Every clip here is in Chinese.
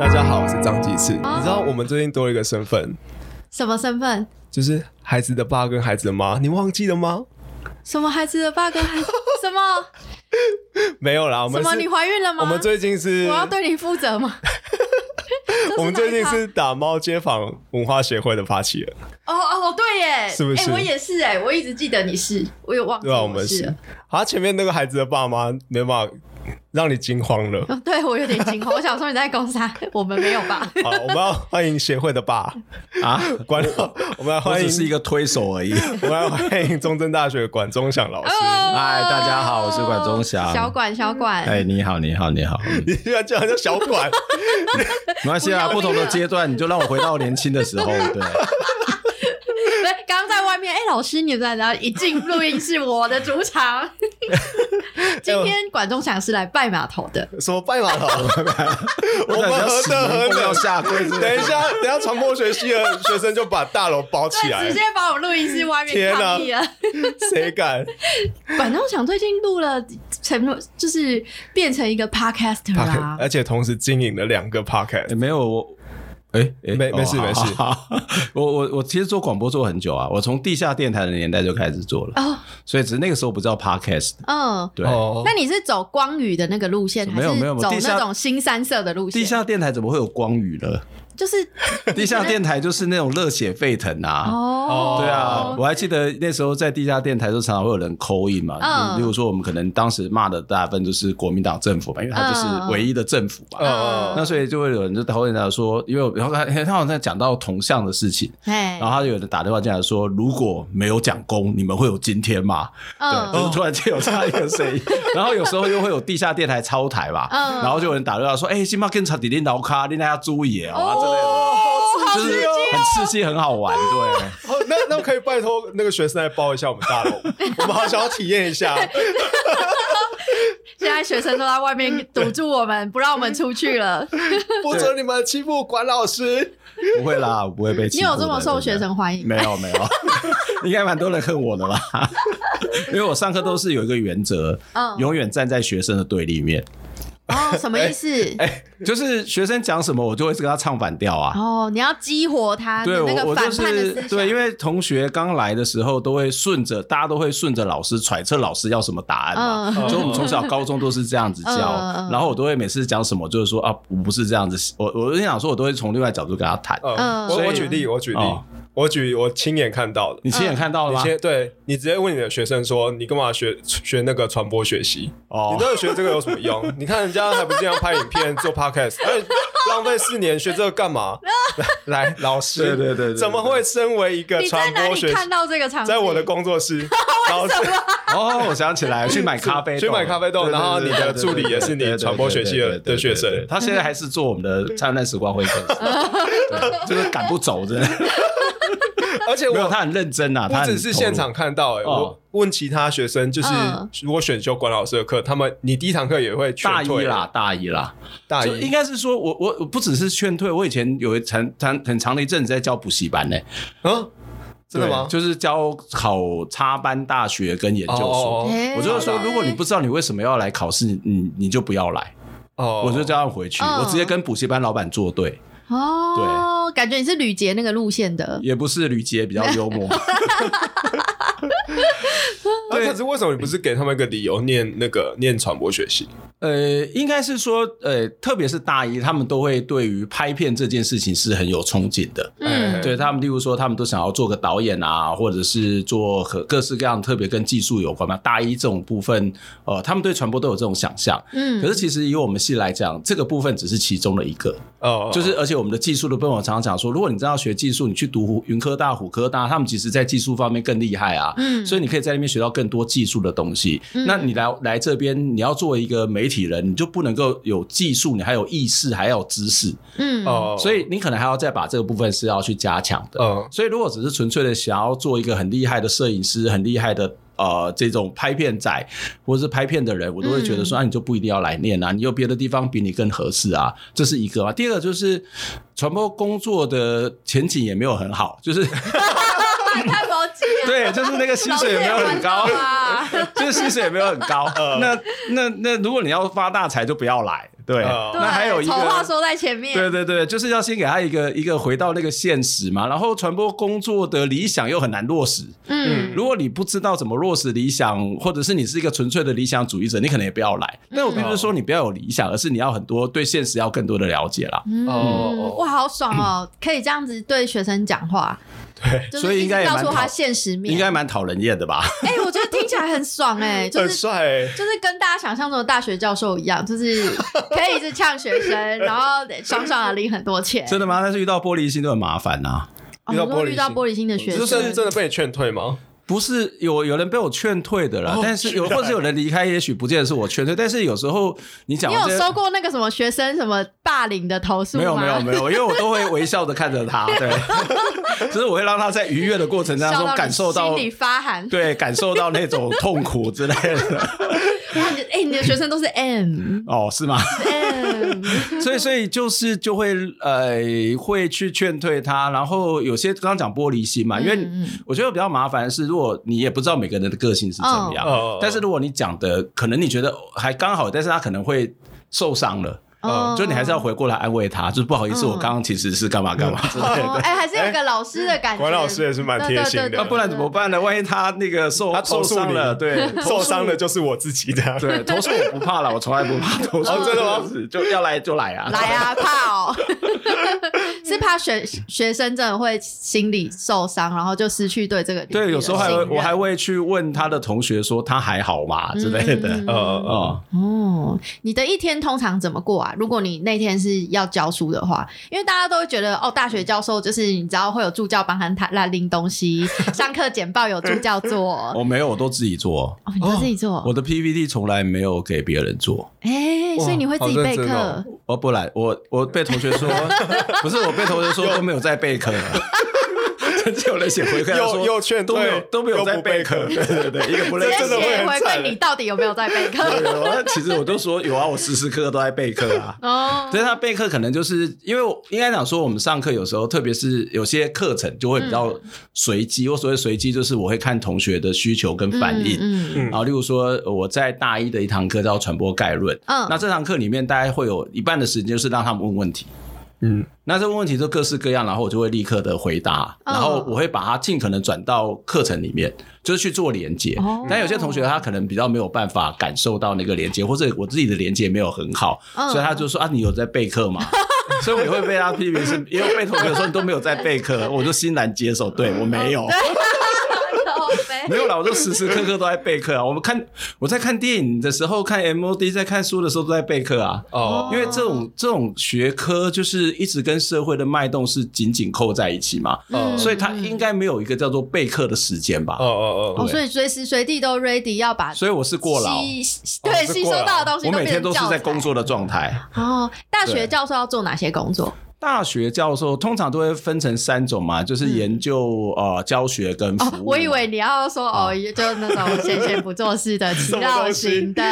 大家好，我是张继次。你知道我们最近多了一个身份，什么身份？就是孩子的爸跟孩子的妈，你忘记了吗？什么孩子的爸跟孩子？什么？没有啦，我们什么？你怀孕了吗？我们最近是，我要对你负责吗？我们最近是打猫街坊文化协会的发起人，哦哦对耶，是不是哎我也是哎，我一直记得你是，我有忘记对、啊？我我们是啊。，好，前面那个孩子的爸妈没办法让你惊慌了。哦，对我有点惊慌，我想说你在攻杀，我们没有吧？好，我们要欢迎协会的爸啊，管，我们要我欢迎只是一个推手而已。我们要欢迎中正大学管中祥老师。嗨，大家好，我是管中祥。小管小管，哎，你好，你好，你好。你居然叫人家小管，没关系啊，不同的阶段，你就让我回到年轻的时候。对，对，刚刚在外面，哎，老师你在哪？一进录音室，我的主场。今天管仲祥是来拜码头的，什么拜码头？我们何德何要能？下跪。等一下，等一下，传播学系的学生就把大楼包起来直，接把我们录音室外面天哪抗议了。谁敢？管仲祥最近录了，成就是变成一个 podcaster 啦。而且同时经营了两个 podcast 哎。没有我。哎哎，没没事哦没事好好 我我我其实做广播做很久啊，我从地下电台的年代就开始做了，哦，所以只是那个时候不知道 podcast。嗯，对，哦那你是走光宇的那个路线，没有还是走没有走那种新三色的路线？地下电台怎么会有光宇呢？就是 地下电台就是那种热血沸腾啊！哦，对啊，我还记得那时候在地下电台都常常会有人扣印嘛，嗯。就例如说我们可能当时骂的大部分就是国民党政府嘛，因为他就是唯一的政府嘛。嗯那所以就会有人就投人家说，因为然后他他好像讲到同向的事情，哎然，后他就有人打电话进来说，如果没有讲功，你们会有今天吗？对，就是嗯，突然间有这样一个声音，然后有时候又会有地下电台超台吧，嗯。然后就有人打电话说，哎，今晚跟查迪林老卡，你大家注意哦，啊之类的。哦，好就是刺激哦！很刺激，很好玩，对。哦，那那可以拜托那个学生来包一下我们大楼，我们好想要体验一下。现在学生都在外面堵住我们，不让我们出去了。不准你们欺负管老师。不会啦，我不会被欺负。你有这么受学生欢迎吗？没有没有，应该蛮多人恨我的吧？因为我上课都是有一个原则，嗯永远站在学生的对立面，哦，什么意思？就是学生讲什么，我就会跟他唱反调啊。哦，你要激活他对我，的那个反叛的思想。是对，因为同学刚来的时候都会顺着，大家都会顺着老师揣测老师要什么答案嘛。嗯所以我们从小高中都是这样子教，然后我都会每次讲什么，就是说啊，我不是这样子，我我就想说，我都会从另外角度跟他谈。嗯，嗯我所以我举例，我举例哦，我举我亲眼看到的。你亲眼看到了吗？你先对你直接问你的学生说，你干嘛学学那个传播学习？哦你到底学这个有什么用？你看人家还不这样拍影片做 podcast，哎，浪费四年学这个干嘛？来，来老师，对对对怎么会身为一个传播学习，看到这个场景？在我的工作室，老师 哦，我想起来，去买咖啡豆，去买咖啡豆然后你的助理也是你传播学习的的学生他现在还是做我们的灿烂时光会客室，对就是赶不走，真的。而且没有，我他很认真啊，不他很只是现场看到、欸，哦。我问其他学生，就是嗯。如果选修管老师的课，他们你第一堂课也会劝大一退啦，，大一啦，大就应一该是说我我我不只是劝退，我以前有一长长很长的一阵子在教补习班呢，啊，真的吗？就是教考插班大学跟研究所。我就是说，如果你不知道你为什么要来考试，你你就不要来，哦。我就这样回去，嗯。我直接跟补习班老板作对，哦，感觉你是吕杰那个路线的。也不是吕杰比较幽默，那可是为什么你不是给他们一个理由念那个念传播学系？呃，应该是说，呃，特别是大一，他们都会对于拍片这件事情是很有憧憬的。嗯对他们，例如说，他们都想要做个导演啊，或者是做和各式各样特别跟技术有关嘛。大一这种部分，呃，他们对传播都有这种想象。嗯可是其实以我们系来讲，这个部分只是其中的一个。哦，就是而且我们的技术的部分，我常常讲说，如果你真的要学技术，你去读云科大、虎科大，他们其实在技术方面更厉害啊。嗯所以你可以在那边学到更多技术的东西。那你来来这边，你要作为一个媒体人，你就不能够有技术，你还有意识，还要有知识，嗯哦，所以你可能还要再把这个部分是要去加强的。嗯所以如果只是纯粹的想要做一个很厉害的摄影师，很厉害的。呃，这种拍片仔或者是拍片的人，我都会觉得说，啊，你就不一定要来念啊，你有别的地方比你更合适啊，这是一个啊。第二个就是传播工作的前景也没有很好，就是太对，就是那个薪水也没有很高，啊。就是薪水也没有很高。那那那，如果你要发大财，就不要来。对，哦那还有一个话。说在前面，对对对，就是要先给他一个一个回到那个现实嘛，然后传播工作的理想又很难落实。嗯，如果你不知道怎么落实理想，或者是你是一个纯粹的理想主义者，你可能也不要来。但我并不是说你不要有理想，而是你要很多对现实要更多的了解啦。嗯哦哇，好爽哦，可以这样子对学生讲话，对，所以应该告诉他也蛮讨现实面，应该蛮讨人厌的吧？哎、我觉得听起来很爽哎、就很是帅欸。就是跟大家想象中的大学教授一样，就是可以一直呛学生，然后爽爽的领很多钱。真的吗？但是遇到玻璃心都很麻烦呐、哦遇到玻璃你说遇到心玻璃心的学生，就，是真的被你劝退吗？不是有有人被我劝退的啦，哦但是有或者有人离开，也许不见得是我劝退，但是有时候你讲你有收过那个什么学生什么霸凌的投诉吗？没有没有没有，因为我都会微笑的看着他，对，就是我会让他在愉悦的过程当中感受到心里发寒。对，感受到那种痛苦之类的。哇，你的哎、你的学生都是 M 哦，是吗？M，所以，所以就是就会呃，会去劝退他，然后有些刚刚讲玻璃心嘛，因为我觉得比较麻烦的是，如果你也不知道每个人的个性是怎么样，哦但是如果你讲的可能你觉得还刚好，但是他可能会受伤了。嗯就你还是要回过来安慰他，就是不好意思，嗯我刚刚其实是干嘛干嘛之类的。哦 哎、还是有一个老师的感觉。管老师也是蛮贴心的那不然怎么办呢？万一他那个受他受伤了，对，受伤的就是我自己的。对，投诉我不怕了，我从来不怕投诉。哦真的吗是就要来就来啊，来啊，怕哦，是怕学 学生真的会心理受伤，然后就失去对这个对，有时候还会我还会去问他的同学说他还好吗？之类的。嗯呃呃，哦，哦，你的一天通常怎么过啊？如果你那天是要教书的话，因为大家都会觉得哦，大学教授就是你知道会有助教帮他他来拎东西，上课简报有助教做，我没有，我都自己做。哦，你都自己做，我的 PPT 从来没有给别人做。哎，哇所以你会自己备课？哦，我不来，我我被同学说，不是我被同学说都没有在备课。曾经有人写回馈又说又劝都没有都没有在备课，对对对，一个不认真的会回很惨馈你到底有没有在备课？其实我都说有啊，我时时刻刻都在备课啊。哦，所以他备课可能就是因为我应该讲说，我们上课有时候，特别是有些课程就会比较随机。我所谓随机，就是我会看同学的需求跟反应。嗯嗯然后，例如说我在大一的一堂课叫传播概论，嗯那这堂课里面大概会有一半的时间就是让他们问问题。嗯，那这个问题就各式各样，然后我就会立刻的回答，嗯然后我会把它尽可能转到课程里面，就是去做连接。哦但有些同学他可能比较没有办法感受到那个连接，或者我自己的连接没有很好，嗯所以他就说啊，你有在备课吗？所以我也会被他批评是，因为被同学说你都没有在备课，我就欣然接受，对我没有。没有啦，我都时时刻刻都在备课啊。我们看我在看电影的时候，看 MOD，在看书的时候都在备课啊。哦，因为这种这种学科就是一直跟社会的脉动是紧紧扣在一起嘛，嗯所以它应该没有一个叫做备课的时间吧哦。哦哦，哦，所以随时随地都 ready 要把所以我是过劳，吸对吸收到的东西我每天都是在工作的状态。哦。大学教授要做哪些工作？大学教授通常都会分成三种嘛，就是研究、呃教学跟服务。哦，我以为你要说哦，就那种闲闲不做事的 祈祷型的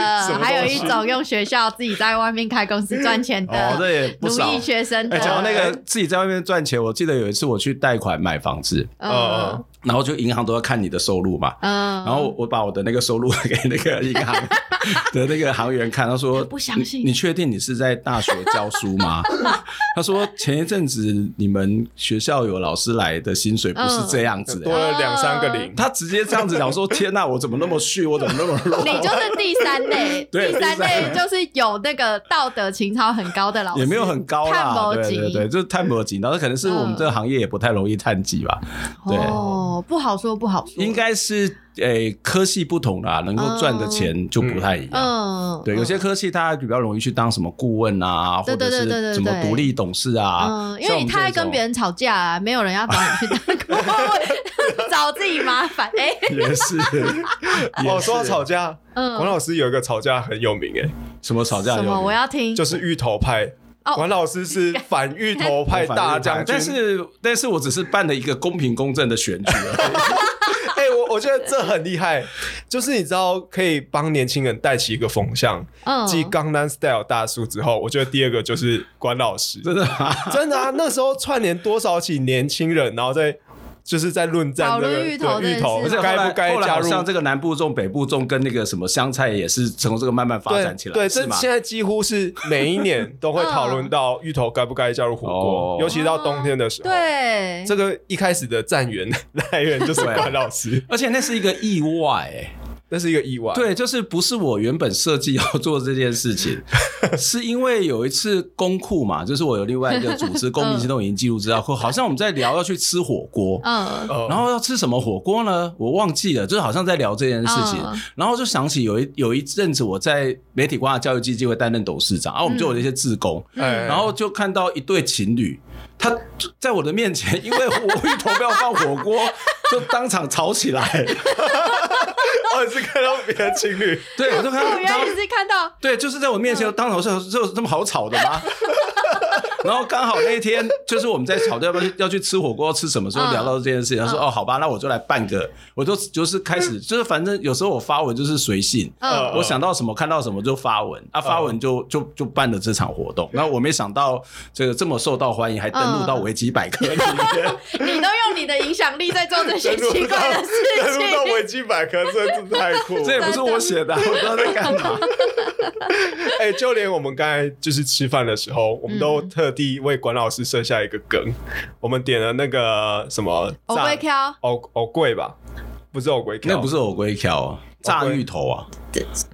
还有一种用学校自己在外面开公司赚钱哦，的这也不少。奴役学生的。哎，讲到那个自己在外面赚钱，我记得有一次我去贷款买房子，嗯然后就银行都要看你的收入嘛，嗯，然后我把我的那个收入给那个银行 的那个行员看，他说：“不相信。你，你确定你是在大学教书吗？” 他说：“前一阵子你们学校有老师来的薪水不是这样子的。多了两三个零，他直接这样子讲说：“天哪，我怎么那么虚？我怎么那么弱？”你就是第三类，第三类类。就是有那个道德情操很高的老师，也没有很高啦，探谋对对对，就是探博级，然后可能是我们这个行业也不太容易探级吧，对，哦，不好说，不好说，应该是诶科系不同啦，能够赚的钱就不太一样。嗯，对，有些科系它比较容易去当什么顾问啊，或对对者对对对是什么独立董事啊。嗯，因为你太爱跟别人人吵架啊，没有人要找你去当顾问，找自己麻烦。哎，也是，也哦，是说到吵架，嗯管老师有一个吵架很有名哎，什么吵架有什么？我要听，就是芋头派。哦管老师是 反芋头派大将军，但是但是我只是办了一个公平公正的选举而已。哎、我我觉得这很厉害，就是你知道可以帮年轻人带起一个风向。嗯继江南 Style 大叔之后，我觉得第二个就是关老师，真的吗？真的啊，那时候串联多少起年轻人，然后在就是在论战讨那个论芋头对芋头该不该后来好加入像这个南部种、北部种跟那个什么香菜也是从这个慢慢发展起来，对，是吗？这现在几乎是每一年都会讨论到芋头该不该加入火锅，哦。尤其到冬天的时候。，对，这个一开始的战源 来源就是对。关老师，而且那是一个意外、欸，那是一个意外。对，就是不是我原本设计要做这件事情，是因为有一次公库嘛，就是我有另外一个组织 公民行动已经记录资料库，好像我们在聊要去吃火锅。嗯呃，然后要吃什么火锅呢？我忘记了，就是好像在聊这件事情，嗯然后就想起有一有一阵子我在媒体光华教育基金会担任董事长，然后我们就有一些志工，哎然后就看到一对情侣，他在我的面前，因为我芋头不要放火锅，就当场吵起来。我也是看到别的情侣，对，我就看到他我原来是看到对，就是在我面前当场是：“这有这么好吵的吗？”然后刚好那一天就是我们在吵要不要去要去吃火锅，要吃什么时候嗯聊到这件事情，他说：“哦，好吧，那我就来办个，我就就是开始 就是反正有时候我发文就是随性，嗯我想到什么看到什么就发文，啊，发文就就就办了这场活动。然后我没想到这个这么受到欢迎，还登录到维基百科里面。你都用你的影响力在做这些奇怪的事登录到。维基百科，这真的太酷了。这也不是我写的，我不知道在干嘛。哎、就连我们刚才就是吃饭的时候，我们都嗯特地为管老师设下一个梗，我们点了那个什么 藕炸龟条，藕藕桂吧，不是藕桂条，那不是藕龟条啊，炸芋头啊，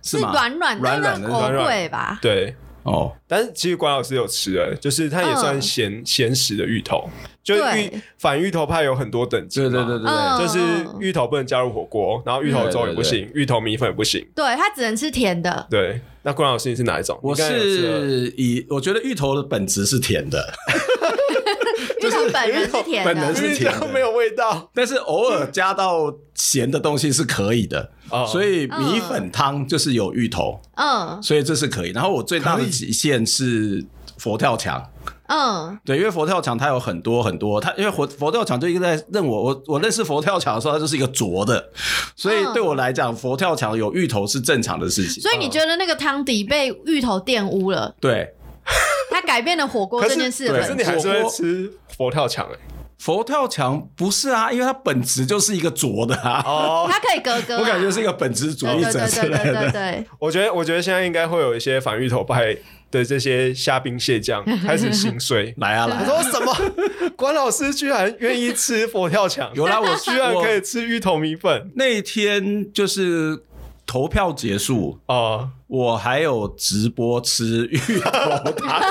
是？软软软软的那藕软软桂吧？对。哦，但是其实管老师有吃的，就是它也算嗯。咸咸食的芋头，就是芋对。反芋头派有很多等级嘛，对对对对对，嗯就是芋头不能加入火锅，然后芋头粥也不行，芋头米粉也不行。对，它只能吃甜的。对，那关老师你是哪一种？我你刚才有吃了。是以我觉得芋头的本质是甜的，芋头本人是甜本人的，是甜没有味道但是偶尔加到咸的东西是可以的。哦所以米粉汤就是有芋头，嗯所以这是可以。然后我最大的极限是佛跳墙。嗯对，因为佛跳墙它有很多很多，它因为佛佛跳墙就一直在认我，我我认识佛跳墙的时候，它就是一个浊的，所以嗯对我来讲，佛跳墙有芋头是正常的事情。所以你觉得那个汤底被芋头玷污了，对，它改变了火锅这件事可是。你还是会火锅吃佛跳墙哎、佛跳墙不是啊，因为它本质就是一个浊的啊。哦，它可以格格啊，我感觉是一个本质主义对对者之对对对类的。对，我觉得我觉得现在应该会有一些反芋头派的这些虾兵蟹将开始心碎。来啊来他啊！说什么？关老师居然愿意吃佛跳墙？有啦，我居然可以吃芋头米粉那一天就是投票结束，哦！我还有直播吃芋头汤，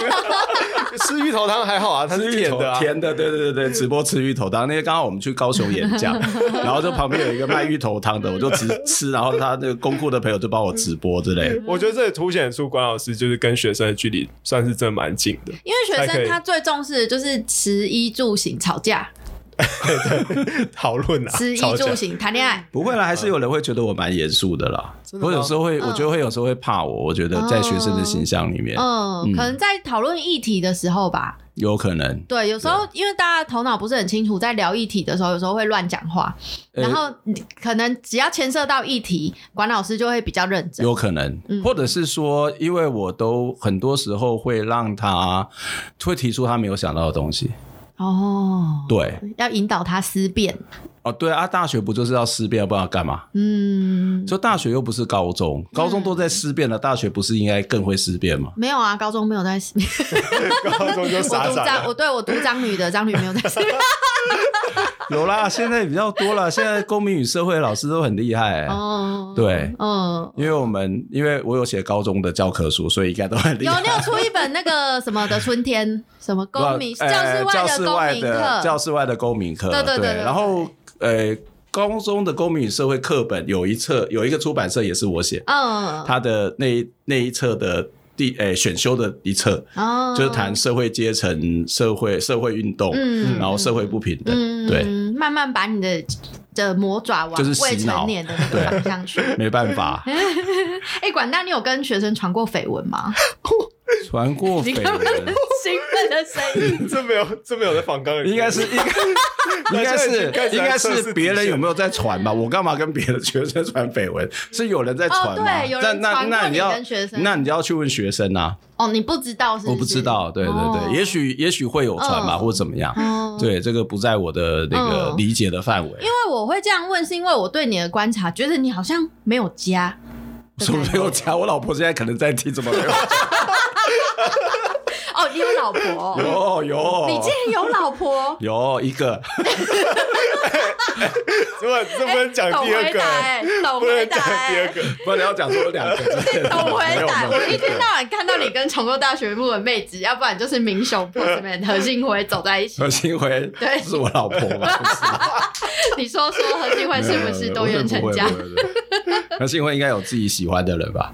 吃芋头汤还好啊，它是甜的啊。甜的，对对对对，直播吃芋头汤。那天刚好我们去高雄演讲，然后就旁边有一个卖芋头汤的，我就直 吃，然后他那个公库的朋友就帮我直播之类。我觉得这也凸显出关老师就是跟学生的距离算是真的蛮近的。因为学生他最重视的就是食衣住行吵架，讨论啊，吃衣住行谈恋爱。不会啦，还是有人会觉得我蛮严肃的啦。我有时候会，嗯我觉得会有时候会怕我。我觉得在学生的形象里面，嗯，可能在讨论议题的时候吧。有可能。对，有时候因为大家头脑不是很清楚，在聊议题的时候，有时候会乱讲话，呃然后你可能只要牵涉到议题，管老师就会比较认真。有可能，嗯或者是说，因为我都很多时候会让他会提出他没有想到的东西。哦，对，要引导他思辨。哦，对啊，大学不就是要思辨，不然要干嘛？嗯，就大学又不是高中，高中都在思辨了，大学不是应该更会思辨吗？没有啊，高中没有在思辨。高中就我傻傻读张，的。我对我读张女的，张女没有在思辨。有啦，现在比较多了，现在公民与社会老师都很厉害、哦，对嗯。因为我们因为我有写高中的教科书，所以应该都很厉害。有，你有出一本那个什么的春天，什么公民呃教室外的公民课，教室外的公民课，对对对对对然后呃，高中的公民与社会课本有一册，有一个出版社也是我写，嗯，他的那一那一册的第诶、选修的一册，哦就是谈社会阶层、社会社会运动，嗯然后社会不平等，嗯，对，慢慢把你的的魔爪往就是未成年的那个方向去。没办法。哎，管大，你有跟学生传过绯闻吗？传过绯闻，兴奋的声音。这没有，这没有在仿纲里面，应该是应该 应该是应该是别人有没有在传吧？我干嘛跟别的学生传绯闻？是有人在传吗？哦对有人那那传过你要跟学生那你要去问学生啊。哦，你不知道是我不知道，对对对，也许也许会有传吧，嗯或者怎么样。哦对，这个不在我的那个嗯理解的范围。因为我会这样问，是因为我对你的观察，觉得你好像没有家。什么没有家？我老婆现在可能在听，怎么没有家？哦，你有老婆？有有，你竟然有老婆？有一个，这不这不能讲懂第二个，回答哎，懂回答哎。第二个。不然你要讲说两个，懂回答，我一天到晚看到你跟重构大学部的妹子，要不然就是明雄 postman 何信辉走在一起。何新辉对是我老婆吗？你说说何信辉是不是多元成家？何信辉应该有自己喜欢的人吧？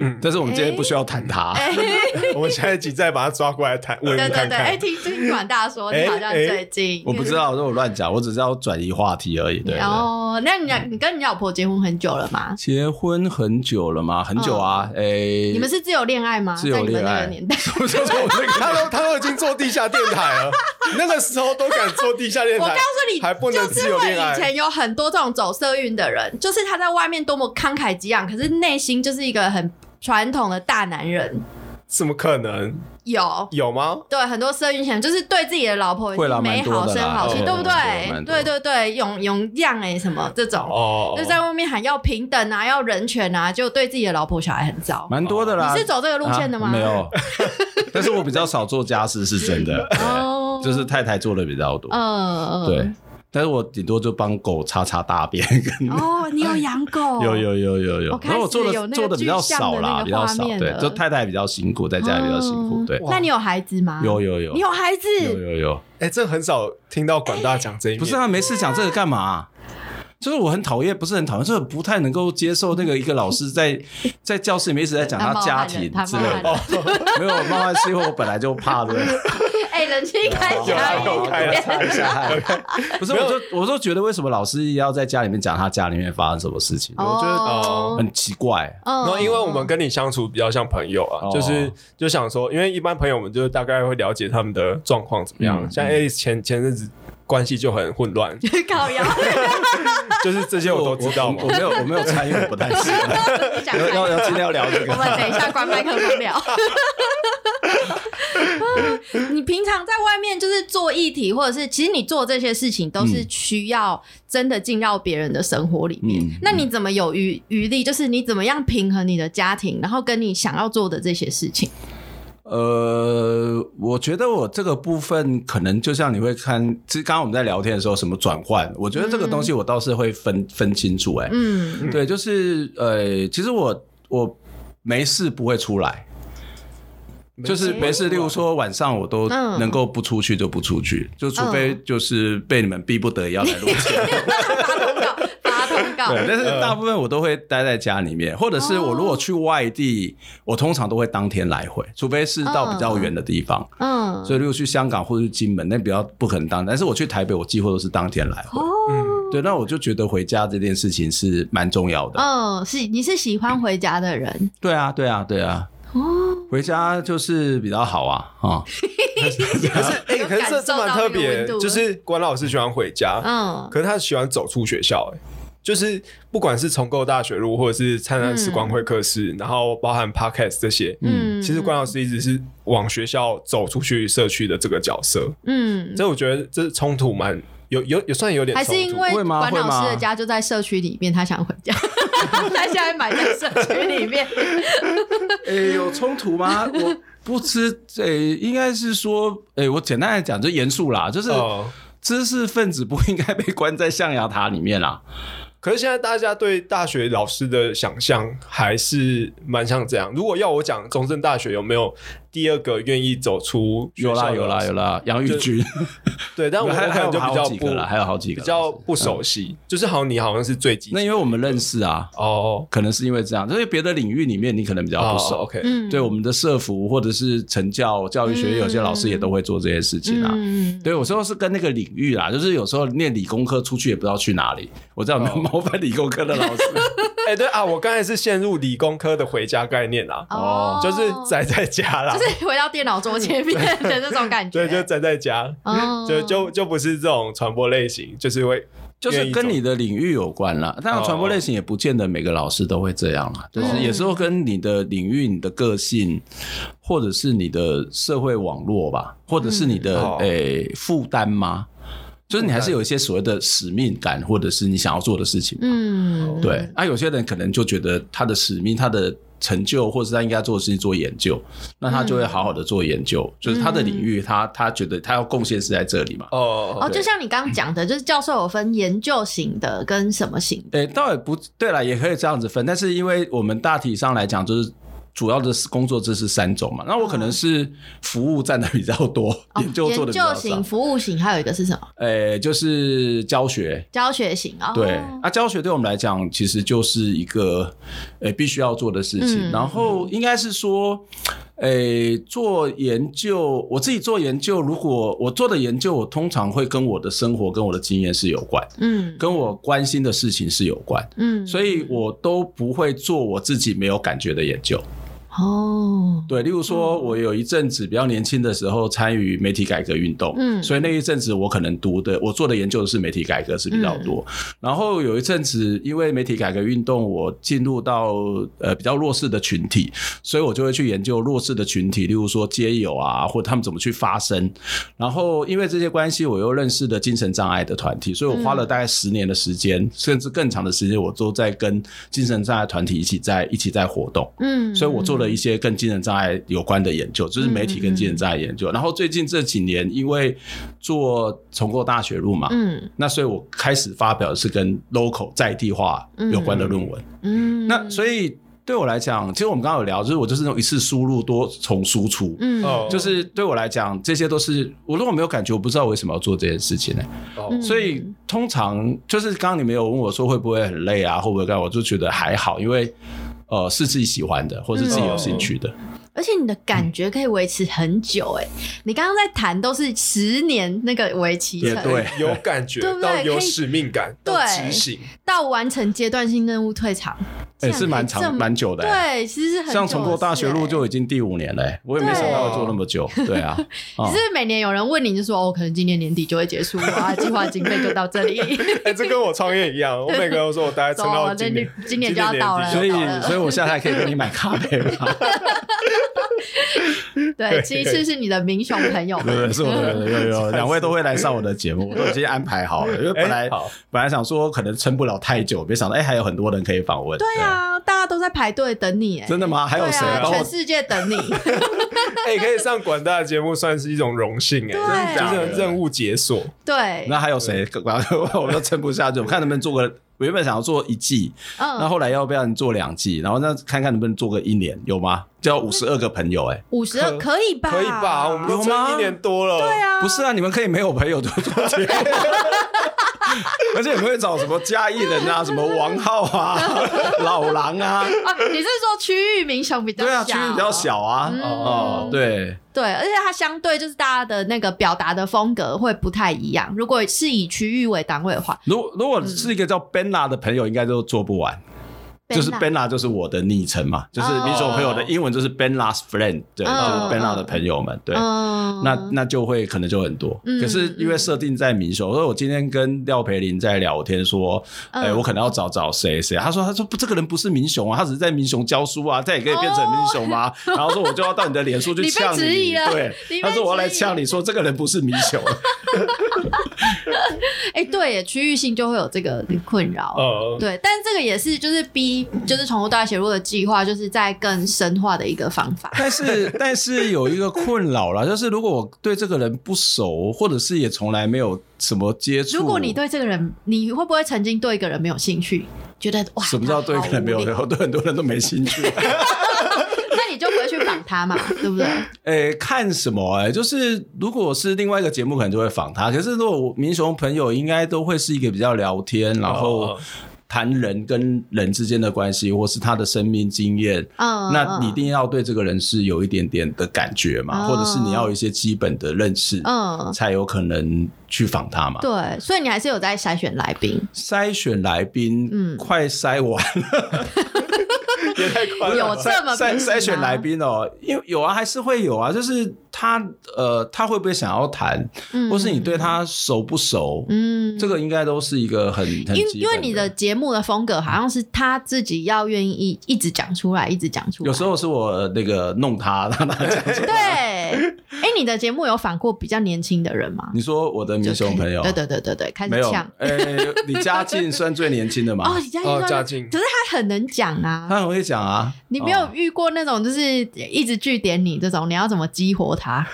嗯但是我们今天不需要谈他。哎，我们下一集再把他抓过来谈，问对对对，问看看。哎，听听管大说，你好像最近我不知。道，这我乱讲，我只是要转移话题而已。对对。哦，那你俩你跟你老婆结婚很久了吗？结婚很久了吗？很久啊，哎，嗯你们是自由恋爱吗？自由在你们恋爱那个年代，我就说我那个他都他都已经做地下电台了，你 那个时候都敢做地下电台，我告诉你，还不能就是会自由恋爱以前有很多这种走色运的人，就是他在外面多么慷慨激昂，可是内心就是一个很传统的大男人。怎么可能有有吗？对很多色运前就是对自己的老婆会啦美好蛮多的啦生好气，哦对不对？多对对对，勇勇将哎什么这种，哦，就在外面喊要平等啊，要人权啊，就对自己的老婆小孩很糟。蛮多的啦。你是走这个路线的吗？啊没有，但是我比较少做家事，是真的，哦，就是太太做的比较多。嗯，对，但是我顶多就帮狗擦擦大便，跟哦，你有养狗？有有有有有我，开然后我做的做的比较少啦，比较少对就太太比较辛苦，在家里比较辛苦，嗯对，那你有孩子吗？有有有你有孩子？有有有，哎，这很少听到管大讲这一，不是啊，没事讲这个干嘛？就是我很讨厌，不是很讨厌，就是不太能够接受那个一个老师在 在教室里面一直在讲他家庭之类的。他 没有慢慢是因为我本来就怕的，哎，冷气开有啊下有开了一点。不是，我就我就觉得为什么老师要在家里面讲他家里面发生什么事情，我觉得哦很奇怪。嗯然后，因为我们跟你相处比较像朋友啊，哦就是就想说，因为一般朋友我们就大概会了解他们的状况怎么样。嗯像 Alice 前前阵子关系就很混乱，就是这些我都知道嘛我我。没有我没有参与，我不太知道。要要要今天要聊这我个，们等一下关麦克风聊。你平常在外面就是做议题，或者是其实你做这些事情都是需要真的进到别人的生活里面。嗯那你怎么有余余力？就是你怎么样平衡你的家庭，然后跟你想要做的这些事情？呃，我觉得我这个部分可能就像你会看，其实刚刚我们在聊天的时候，什么转换，我觉得这个东西我倒是会分分清楚、哎、嗯。对，就是呃，其实我我没事不会出来。就是没事，例如说晚上我都嗯。能够不出去就不出去，就除非就是被你们逼不得已要来录节目。对，但是大部分我都会待在家里面，或者是我如果去外地，我通常都会当天来回，除非是到比较远的地方。嗯，所以如果去香港或者是金门，那比较不可能当。但是我去台北，我几乎都是当天来回。哦，对，那我就觉得回家这件事情是蛮重要的。嗯，是你是喜欢回家的人对啊，对啊，对啊。哦，回家就是比较好啊，啊、可是 哎，有可是这这蛮特别就是关老师喜欢回家，嗯可是他喜欢走出学校、欸，就是不管是重构大学路，或者是灿烂时光会客室，然后包含 podcast 这些，嗯，其实关老师一直是往学校走出去社区的这个角色，嗯，所以我觉得这冲突蛮有有也算有点还冲突。是因为会吗管老师的家就在社区里面，他想回家，他现在买在社区里面。诶、有冲突吗？我不知，诶、应该是说，诶、我简单来讲就严肃啦，就是哦知识分子不应该被关在象牙塔里面啦。可是现在大家对大学老师的想象还是蛮像这样。如果要我讲中正大学有没有第二个愿意走出有啦有啦有，啦，杨玉君，对，但我我还还有就比还较不有几个啦，还有好几个比较不熟悉，就是好像你好像是最近那因为我们认识啊，哦。可能是因为这样，就是别的领域里面你可能比较不哦熟。，OK，嗯，对我们的社服或者是成教教育学院，有些老师也都会做这些事情啊。嗯，对，有时候是跟那个领域啦，就是有时候念理工科出去也不知道去哪里。我知道有没有哦。冒犯理工科的老师？哎、对啊，我刚才是陷入理工科的回家概念啦，哦。就是宅在家啦，就是回到电脑桌前面的那种感觉。对，就宅在家，哦就就就不是这种传播类型，就是会就是跟你的领域有关啦。当然，传播类型也不见得每个老师都会这样啦，就是有时候跟你的领域、你的个性，或者是你的社会网络吧，或者是你的哦诶负担吗？就是你还是有一些所谓的使命感，或者是你想要做的事情。嗯，对，啊，有些人可能就觉得他的使命、他的成就，或是他应该做的事情做研究，那他就会好好的做研究，就是他的领域，他他觉得他要贡献是在这里嘛。哦哦，就像你刚刚讲的，就是教授有分研究型的跟什么型的？诶、倒也不对了，也可以这样子分，但是因为我们大体上来讲，就是主要的工作这是三种嘛，那我可能是服务占的比较多，哦 研究做的比较少型、。服务型，还有一个是什么？诶、就是教学。教学型哦。对，啊，教学对我们来讲，其实就是一个，诶、必须要做的事情。嗯然后应该是说，诶、做研究，我自己做研究，如果我做的研究，我通常会跟我的生活、跟我的经验是有关，嗯跟我关心的事情是有关。嗯，所以我都不会做我自己没有感觉的研究。哦，对，例如说，我有一阵子比较年轻的时候参与媒体改革运动，嗯所以那一阵子我可能读的，我做的研究是媒体改革是比较多。嗯然后有一阵子，因为媒体改革运动，我进入到呃比较弱势的群体，所以我就会去研究弱势的群体，例如说街友啊，或者他们怎么去发声。然后因为这些关系，我又认识了精神障碍的团体，所以我花了大概十年的时间，甚至更长的时间，我都在跟精神障碍团体一起在一起在活动。嗯，所以我做了一些跟精神障碍有关的研究，就是媒体跟精神障碍研究。然后最近这几年，因为做重构大学路嘛，嗯那所以我开始发表的是跟 local 在地化有关的论文。嗯，那所以对我来讲，其实我们刚刚有聊，就是我就是那种一次输入多重输出。嗯哦就是对我来讲，这些都是我如果没有感觉，我不知道为什么要做这件事情呢、哦嗯所以通常就是刚刚你没有问我说会不会很累啊，会不会干嘛，我就觉得还好，因为呃是自己喜欢的，或是自己有兴趣的。而且你的感觉可以维持很久哎、你刚刚在谈都是十年那个为期程，也对。有感觉对不对？到有使命感，对。到执行，到完成阶段性任务退场，哎、是蛮长蛮久的、欸。对，其实是很像久的重过大学路就已经第五年了、欸，我也没想到会做那么久。对。啊，哦。只是每年有人问你，就说哦，可能今年年底就会结束了啊，计划经费就到这里，哎，这跟我创业一样，我每个人都说我大概撑到 今年，今年就要到了。所以所以我现在还可以跟你买咖啡吗？对，其次是你的民雄朋友对对，是我的，有有有，两位都会来上我的节目，我都已经安排好了。因为本来本来想说可能撑不了太久，没想到哎还有很多人可以访问。对啊，大家都在排队等你，哎，真的吗？还有谁啊，全？世界等你，哎，可以上广大的节目算是一种荣幸哎，对就是任务解锁，对，那还有谁？我我都撑不下去，我看能不能做个。我原本想要做一季，那嗯，后来要不要你做两季？然后那看看能不能做个一年，有吗？就要五十二个朋友、哎，五十二可以吧？可以吧？我们一年多了，对啊，不是啊，你们可以没有朋友就做节目，而且你们会找什么嘉义人啊，什么王浩啊、老狼啊，啊，你是说区域名雄比较对啊，小区域比较小啊，嗯。哦，对，对，而且它相对就是大家的那个表达的风格会不太一样。如果是以区域为单位的话，如果如果是一个叫 Benna 的朋友，应该都做不完。就是 Benna Benna 就是我的昵称嘛，就是哦民雄朋友的英文就是 Benna's friend，对，就嗯是 Benna 的朋友们，对。嗯，那那就会可能就很多，嗯可是因为设定在民雄，所以我今天跟廖培林在聊天说，嗯。哎、我可能要找找谁谁，他说他说不，这个人不是民雄啊，他只是在民雄教书啊，他也可以变成民雄吗？然后说我就要到你的脸书去 呛质疑了对，他说我要来呛你说这个人不是民雄，哎、对耶，区域性就会有这个困扰。呃，对，但这个也是就是逼，就是宠物大写入的计划，就是在更深化的一个方法。但是但是有一个困扰啦，就是如果我对这个人不熟，或者是也从来没有什么接触，如果你对这个人，你会不会曾经对一个人没有兴趣，觉得哇，什么叫对一个人没有聊对很多人都没兴趣。那你就不会去访他嘛，对不对？诶、看什么、哎，就是如果是另外一个节目，可能就会访他。可是如果我民雄朋友，应该都会是一个比较聊天，然后哦谈人跟人之间的关系，或是他的生命经验。嗯，那你一定要对这个人是有一点点的感觉嘛，哦或者是你要有一些基本的认识，嗯，才有可能去访他嘛。对，所以你还是有在筛选来宾。筛选来宾，嗯快筛完了。也太快有了有。这么筛筛选吗来宾哦，因为有啊，还是会有啊，就是他呃，他会不会想要谈，或是你对他熟不熟，嗯这个应该都是一个很很因为你的节目的风格好像是他自己要愿意一直讲出来，一直讲出来。有时候是我那个弄他让他讲出来。对，哎，你的节目有访过比较年轻的人吗？你说我的民雄朋友对对对对对，开没有始呛？。哎，李嘉靖算最年轻的嘛？哦，李嘉哦欣说，嘉靖可是他很能讲啊。他很会讲啊。你没有哦遇过那种就是一直据点你这种，你要怎么激活他？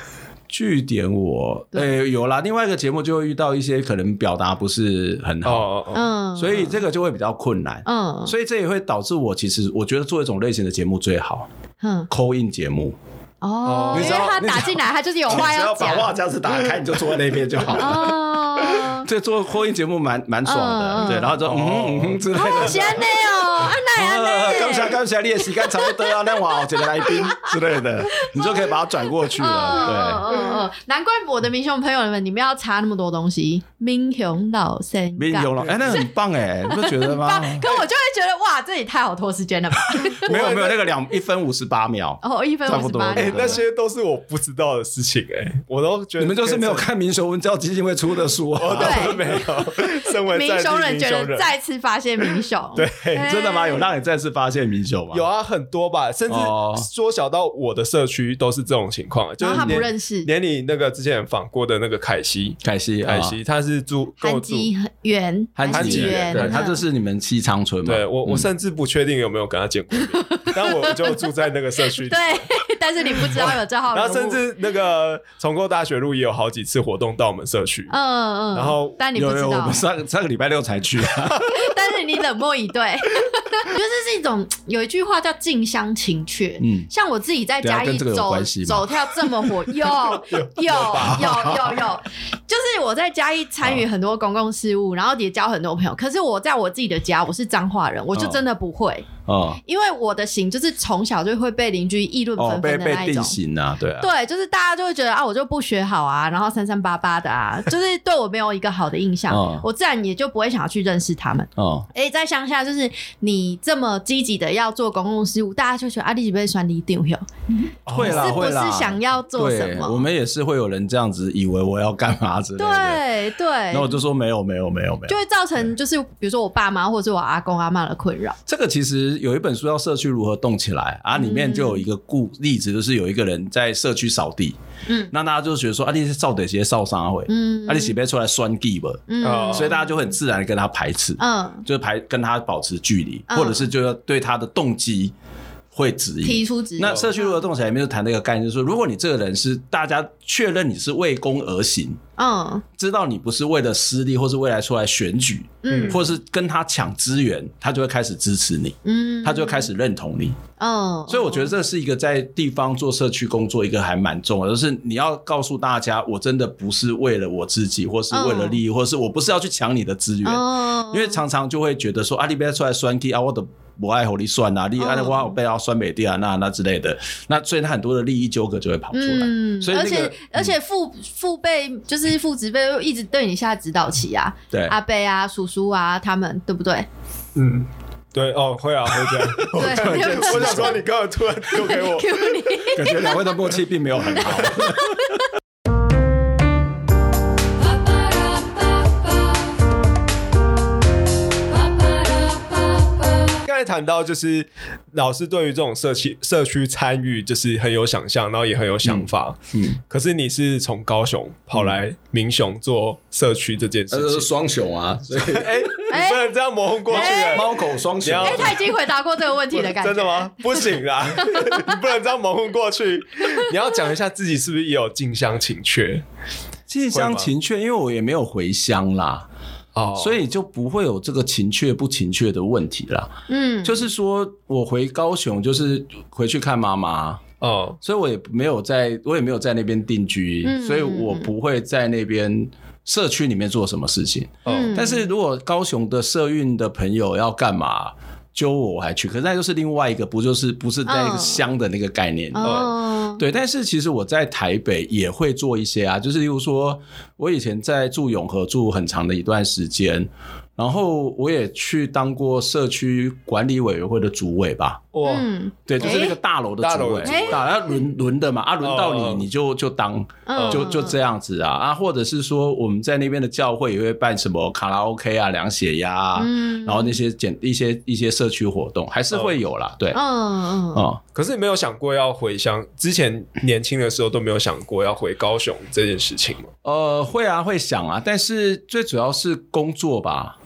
据点我，对呃，有啦。另外一个节目就会遇到一些可能表达不是很好，嗯，所以这个就会比较困难。嗯所以这也会导致我其实我觉得做一种类型的节目最好嗯，call in 节目。哦，因你只要为他打进来，他就是有话要讲。匣子打开，你就坐在那边就好了。哦，这做 call in 节目蛮蛮爽的，对，然后就嗯哼嗯哼之类哦，的。是安内哦，安奈安内。刚下刚下，你的时间差不多啊，那我有几个来宾之类的，你就可以把它转过去了。嗯嗯嗯，难怪我的民雄朋友们，你们要查那么多东西。民雄老生对，民雄老，哎，那很棒哎，你不觉得吗？可我就会觉得哇，这也太好拖时间了吧？没有没有，那个两一分五十八秒，哦，一分五十八那些都是我不知道的事情、哎，我都觉得你们就是没有看民雄文教基金会出的书我啊？都没有。身为民雄人觉得再次发现民雄，对哎真的吗？有让你再次发现民雄吗？有啊，很多吧，甚至哦缩小到我的社区都是这种情况，就是他不连认识连你那个之前访过的那个凯西，凯西，啊凯西他是住韩吉园，韩吉吉园，对，他嗯就是你们西昌村嘛。对我我嗯甚至不确定有没有跟他见过面，但我就住在那个社区。对，但是你不知道有这号人物，然后甚至那个重构大学路也有好几次活动到我们社区，嗯嗯，然后但你不知道。我们，上上个礼拜六才去啊。但是你冷漠以对，就是是一种有一句话叫近乡情怯，嗯。像我自己在嘉义对啊跟这个有走走跳这么火，有有有有有，就是我在嘉义参与很多公共事务，然后也交很多朋友。可是我在我自己的家，我是彰化人，我就真的不会，哦因为我的型就是从小就会被邻居议论哦，纷纷的那一种。型啊，对啊。对，就是大家就会觉得啊，我就不学好啊，然后三三八八的啊，就是对我没有一个好的印象，嗯我自然也就不会想要去认识他们。哦，哎，在乡下，就是你这么积极的要做公共事务，大家就觉得啊，你是不是酸你丢掉？会啦是不会啦，是想要做什对，么？我们也是会有人这样子以为我要干嘛之类的。对对，那我就说没有没有没有没有。就会造成就是比如说我爸妈或者是我阿公阿妈的困扰。这个其实有一本书叫《社区如何动起来》啊，里面就有一个故例子，就是有一个人在社区扫地，嗯。那大家就觉得说啊，你是扫得些扫啥会，嗯。啊，你洗杯出来酸地吧，嗯。哦。所以大家就很自然地跟他排斥，嗯，就是排跟他保持距离，嗯。或者是就要对他的动机会质疑提。出质疑。那社区如何动起来里面就谈那个概念，就是说，如果你这个人是大家确认你是为公而行，嗯知道你不是为了私利或是未来出来选举，嗯或是跟他抢资源，他就会开始支持你，嗯，他就会开始认同你。嗯，所以我觉得这是一个在地方做社区工作一个还蛮重要的，就是你要告诉大家，我真的不是为了我自己，或是为了利益，或是我不是要去抢你的资源，哦，因为常常就会觉得说啊，你不要出来酸 K 啊，我的。不爱火力算啊，你按我我被要酸美地啊，那那之类的，那所以他很多的利益纠葛就会跑出来。嗯，而且所以那个而且父父辈就是父子辈又一直对你下指导棋啊，对，阿伯啊、叔叔啊，他们对不对？嗯，对哦，会啊，会这样。对，我想说，你刚刚突然丢给我 感觉两位的默契并没有很好。刚才谈到就是老师对于这种社区社区参与就是很有想象，然后也很有想法。嗯，可是你是从高雄跑来民雄做社区这件事情，双雄啊，所以 哎，你不能这样模糊过去。猫口双雄哎，他已经回答过这个问题的感觉，真的？吗？不行啦，你不能这样蒙混过去。你要讲一下自己是不是也有近乡情怯近乡情怯，因为我也没有回乡啦，哦所以就不会有这个情怯不情怯的问题啦。嗯，就是说我回高雄，就是回去看妈妈，哦所以我也没有在，我也没有在那边定居，嗯所以我不会在那边社区里面做什么事情。哦嗯但是如果高雄的社运的朋友要干嘛？揪我我还去，可是那就是另外一个，不就是不是在那个嗯乡的那个概念。对，但是其实我在台北也会做一些啊，就是例如说，我以前在住永和住很长的一段时间，然后我也去当过社区管理委员会的主委吧。哇，嗯，对，就是那个大楼的主委。大楼的主委，大要轮轮的嘛，啊，轮到哦你你就就当，嗯。就就这样子啊。啊，或者是说我们在那边的教会也会办什么卡拉 OK 啊、量血压啊，嗯。然后那些简一些一些社区活动还是会有啦，对，嗯嗯。哦，可是你没有想过要回乡？之前年轻的时候都没有想过要回高雄这件事情吗？呃，会啊，会想啊，但是最主要是工作吧，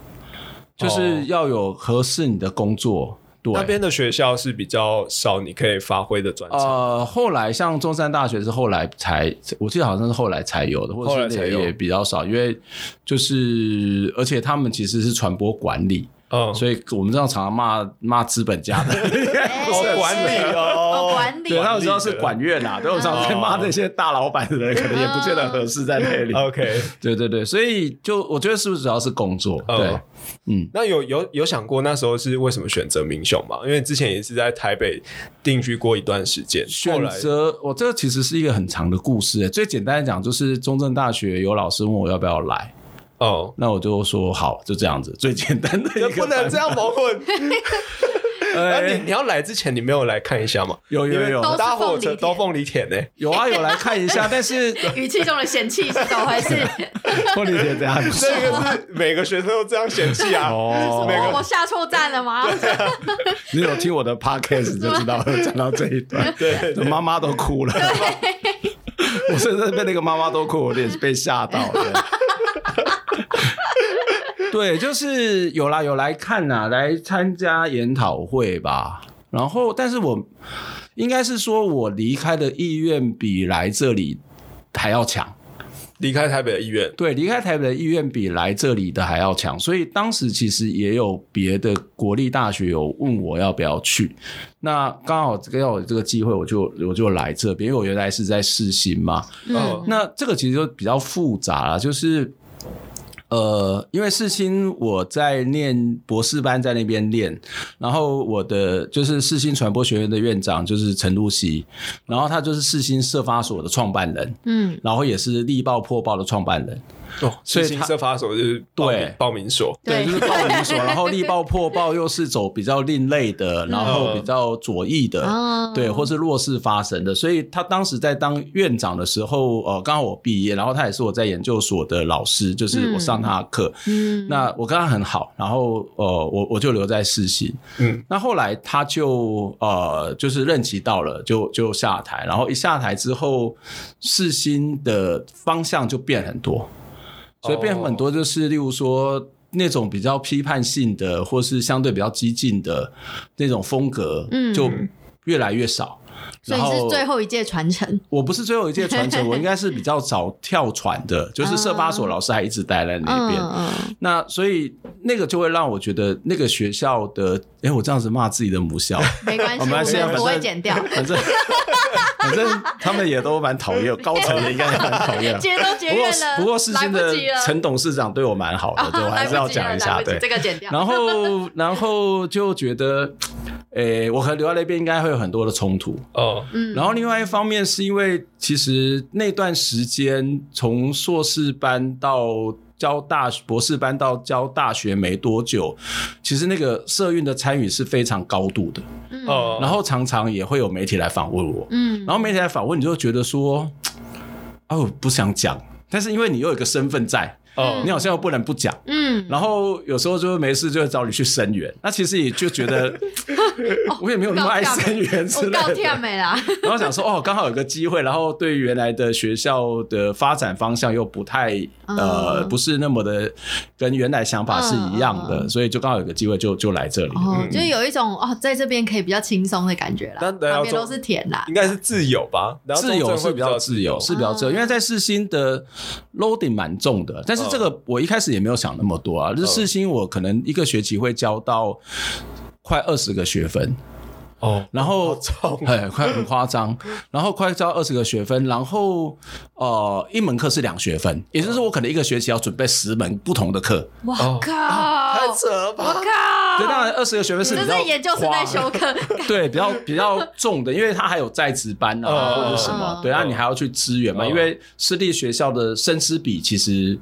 就是要有合适你的工作。对，那边的学校是比较少你可以发挥的专长。呃，后来像中山大学是后来才，我记得好像是后来才有的，或者是也也比较少，因为就是而且他们其实是传播管理，嗯，所以我们这样常常骂骂资本家的，哦管理哦，哦，管理对，他们知道是管院啊，对，我常常在骂那些大老板的人，可能也不见得合适在那里。OK，对对对，所以就我觉得是不是主要是工作？哦对，嗯。那有有有想过那时候是为什么选择民雄嘛？因为之前也是在台北定居过一段时间，后选择我这个其实是一个很长的故事。最简单的讲，就是中正大学有老师问我要不要来，哦，那我就说好，就这样子，最简单的一个。不能这，样矛盾。你，你要来之前，你没有来看一下吗？有有有都是搭火车都凤梨田呢。有啊，有来看一下，但是 语气中的嫌弃是怎么回事？凤梨姐这样子这个是每个学生都这样嫌弃啊。哦每个我我下错站了吗？你有听我的 podcast 就知道有讲到这一段，对对妈妈都哭了。我甚至被那个妈妈都哭，我有点被吓到了。对，就是有啦，有来看呐、来参加研讨会吧。然后，但是我应该是说，我离开的意愿比来这里还要强。离开台北的意愿，对，离开台北的意愿比来这里的还要强，所以当时其实也有别的国立大学有问我要不要去，那刚好刚好有这个机会，我就我就来这边，因为我原来是在世新嘛，嗯那这个其实就比较复杂了，就是。呃，因为世新我在念博士班，在那边念，然后我的就是世新传播学院的院长就是陈露西，然后他就是世新社发所的创办人，嗯，然后也是力爆破报的创办人，哦，所以他新社发所就是对。报名所，对，对就是报名所，然后力爆破报 又是走比较另类的，然后比较左翼的，哦。对，或是弱势发生的，所以他当时在当院长的时候，呃，刚好我毕业，然后他也是我在研究所的老师，就是我上他的课，嗯，那我跟他很好，然后呃，我我就留在世新，嗯，那后来他就呃，就是任期到了，就就下台，然后一下台之后，世新的方向就变很多，所以变很多，就是例如说那种比较批判性的，或是相对比较激进的那种风格，嗯就越来越少。所以然后是最后一届传承，我不是最后一届传承，我应该是比较早跳船的，就是社发所老师还一直待在那边。嗯嗯，那所以那个就会让我觉得那个学校的，哎，我这样子骂自己的母校，没关系，我们我们不会现在反正剪掉，反正反正他们也都蛮讨厌，高层也应该也蛮讨厌。结都结不过怨了，不过事先的陈董事长对我蛮好的，对我还是要讲一下，对。这个剪掉，然后 然后就觉得，诶，我和留在那边应该会有很多的冲突。哦，嗯，然后另外一方面是因为其实那段时间从硕士班到教大博士班到教大学没多久，其实那个社运的参与是非常高度的，嗯。哦，然后常常也会有媒体来访问我，嗯，然后媒体来访问你就觉得说，啊我不想讲，但是因为你又有一个身份在，哦。你好像又不能不讲。嗯，然后有时候就没事就会找你去声援，那其实也就觉得 我也没有那么爱生源之我告类的。天没啦，然后想说，哦，刚好有个机会，然后对原来的学校的发展方向又不太呃，嗯不是那么的跟原来想法是一样的，所以就刚好有个机会就就来这里。哦，嗯。就有一种哦，在这边可以比较轻松的感觉啦，旁边都是田啦。应，该是自由吧？然后自由是比较自由，是比较自由，嗯因为在世新的 loading 蛮重的，但是这个我一开始也没有想那么多啊，就是世新我可能一个学期会教到快二十个学分，哦，然后好重哎，快很夸张，然后快招二十个学分，然后呃一门课是两学分，也就是说我可能一个学期要准备十门不同的课，哇哦。靠，太扯了吧？我靠，对，当然二十个学分是比较研究生在花修课，对，比较比较重的，因为他还有在职班啊，嗯或者什么。嗯，对啊，你还要去支援嘛。嗯因为私立学校的生师比其实。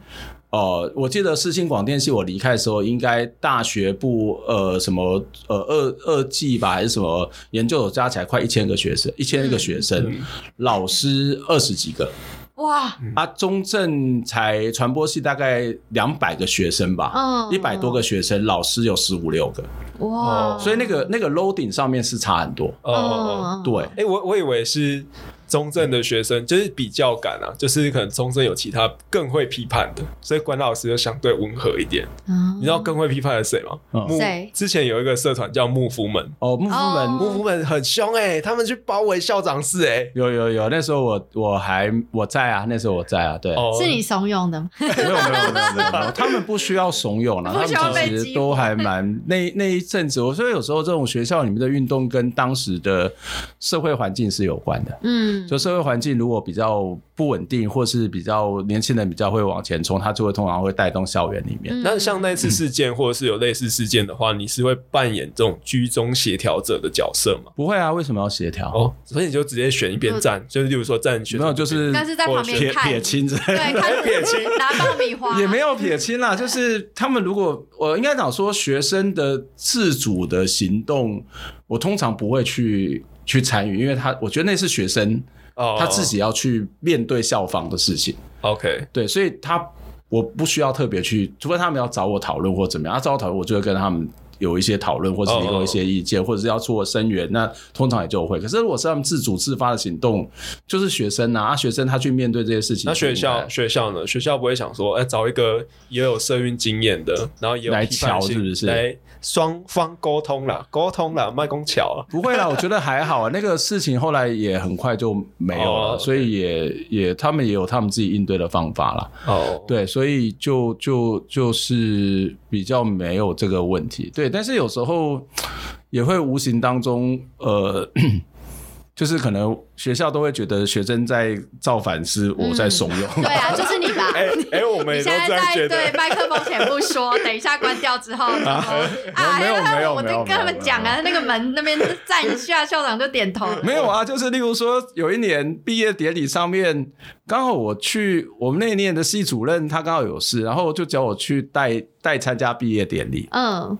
呃，我记得四新广电系我离开的时候，应该大学部呃什么呃二二季吧，还是什么研究所加起来快一千个学生，一千个学生，嗯老师二十几个，哇，啊，中正才传播系大概两百个学生吧，嗯。一百多个学生，老师有十五六个，哇，所以那个那个 loading 上面是差很多。哦哦对，哎，我我以为是中正的学生，就是比较感啊，就是可能中正有其他更会批判的，所以管老师就相对温和一点。嗯你知道更会批判的是谁吗？谁？之前有一个社团叫幕夫们，哦，幕夫哦。们幕夫们很凶哎、他们去包围校长室哎、有有有，那时候我我还我在啊，那时候我在啊，对，哦，是你怂恿的吗？没有没有没有没有没有，他们不需要怂恿了，他们其实都活。还蛮 那那一阵子，我所以有时候这种学校里面的运动跟当时的社会环境是有关的。嗯，就社会环境如果比较不稳定，或是比较年轻人比较会往前冲，他就会通常会带动校园里面。嗯那像那次事件，或者是有类似事件的话，你是会扮演这种居中协调者的角色吗？不会啊，为什么要协调？哦，所以你就直接选一边站，就是例如说站学没有，就是但是在旁边撇看撇清之类的对，看撇清拿爆米花也没有撇清啦，就是他们如果我应该讲说学生的自主的行动，我通常不会去去参与，因为他我觉得那是学生哦他自己要去面对校方的事情，OK，对，所以他我不需要特别去，除非他们要找我讨论或怎么样，他找我讨论，我就会跟他们。有一些讨论，或是提供一些意见，或者是要做声援，那通常也就会。可是如果是他们自主自发的行动，就是学生啊，啊学生他去面对这些事情，那学校学校呢？学校不会想说，哎、找一个也有社运经验的，然后也有来批判性瞧是不是来双方沟通啦，沟通啦，麦公桥啊。不会啦，我觉得还好啊。那个事情后来也很快就没有了，所以也也他们也有他们自己应对的方法啦。哦，对，所以就就就是比较没有这个问题。对，但是有时候也会无形当中呃。就是可能学校都会觉得学生在造反是我在怂恿，对啊，就是你吧。哎、哎、我们也都你现在这样觉得。在对麦克风前不说，等一下关掉之后，然后啊，没有没有我没有就跟他们讲啊，那个门那边站一下，校长就点头。没有啊，就是例如说，有一年毕业典礼上面，刚好我去我们那一年的系主任他刚好有事，然后就叫我去带带参加毕业典礼，嗯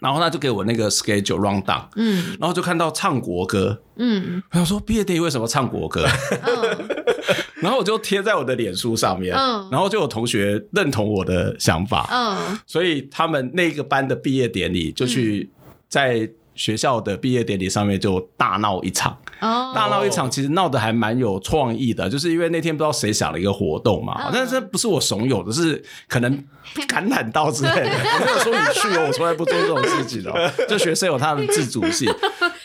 然后他就给我那个 schedule run down，嗯。然后就看到唱国歌，嗯。我想说毕业典礼为什么唱国歌？嗯。然后我就贴在我的脸书上面，嗯。然后就有同学认同我的想法，嗯。所以他们那个班的毕业典礼就去在学校的毕业典礼上面就大闹一场。哦，大闹一场，其实闹得还蛮有创意的，就是因为那天不知道谁想了一个活动嘛，嗯但是这不是我怂恿的，是可能 感染到之类的。我没有说你去哦，我从来不做这种事情哦。就学生有他的自主性，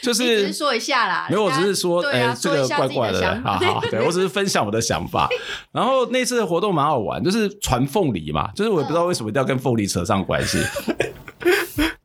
就是是说一下啦，没有，我只是说，哎、这个怪怪的，的想法。好好，对我只是分享我的想法。然后那次的活动蛮好玩，就是传凤梨嘛，就是我也不知道为什么一定要跟凤梨扯上关系。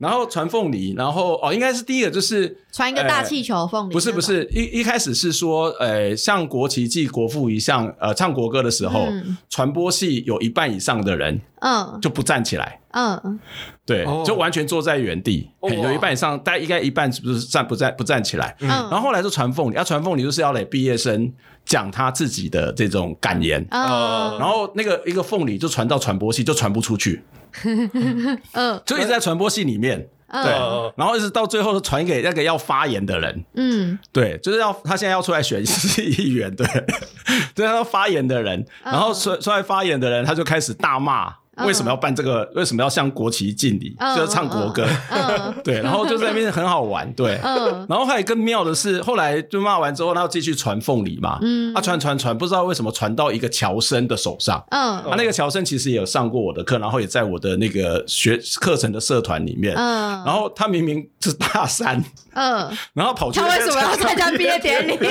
然后传凤梨，然后哦，应该是第一个就是传一个大气球凤梨，不是不，是，一一开始是说，呃，像国旗暨国父一项，呃，唱国歌的时候，嗯。传播系有一半以上的人嗯。就不站起来，嗯。对，哦。就完全坐在原地，哦。有一半以上，大概应该一半是不是站不站不站起来？嗯，然后后来就传凤梨，要传凤梨就是要给毕业生讲他自己的这种感言。嗯然后那个一个凤梨就传到传播系，就传不出去，嗯。就一直在传播系里面，嗯。对嗯然后一直到最后传给那个要发言的人，嗯。对，就是要他现在要出来选市议员，对，对，他要发言的人，嗯。然后出出来发言的人，他就开始大骂。为什么要办这个？为什么要向国旗敬礼？嗯就是唱国歌，嗯 对，然后就在那边很好玩，对。嗯。然后还有更妙的是，后来就骂完之后，他要继续传凤梨嘛，嗯。啊，传传传，不知道为什么传到一个乔生的手上，嗯。啊，那个乔生其实也有上过我的课，然后也在我的那个学课程的社团里面，嗯，然后他明明是大三，嗯，然后跑去他为什么要唱参加毕业典礼？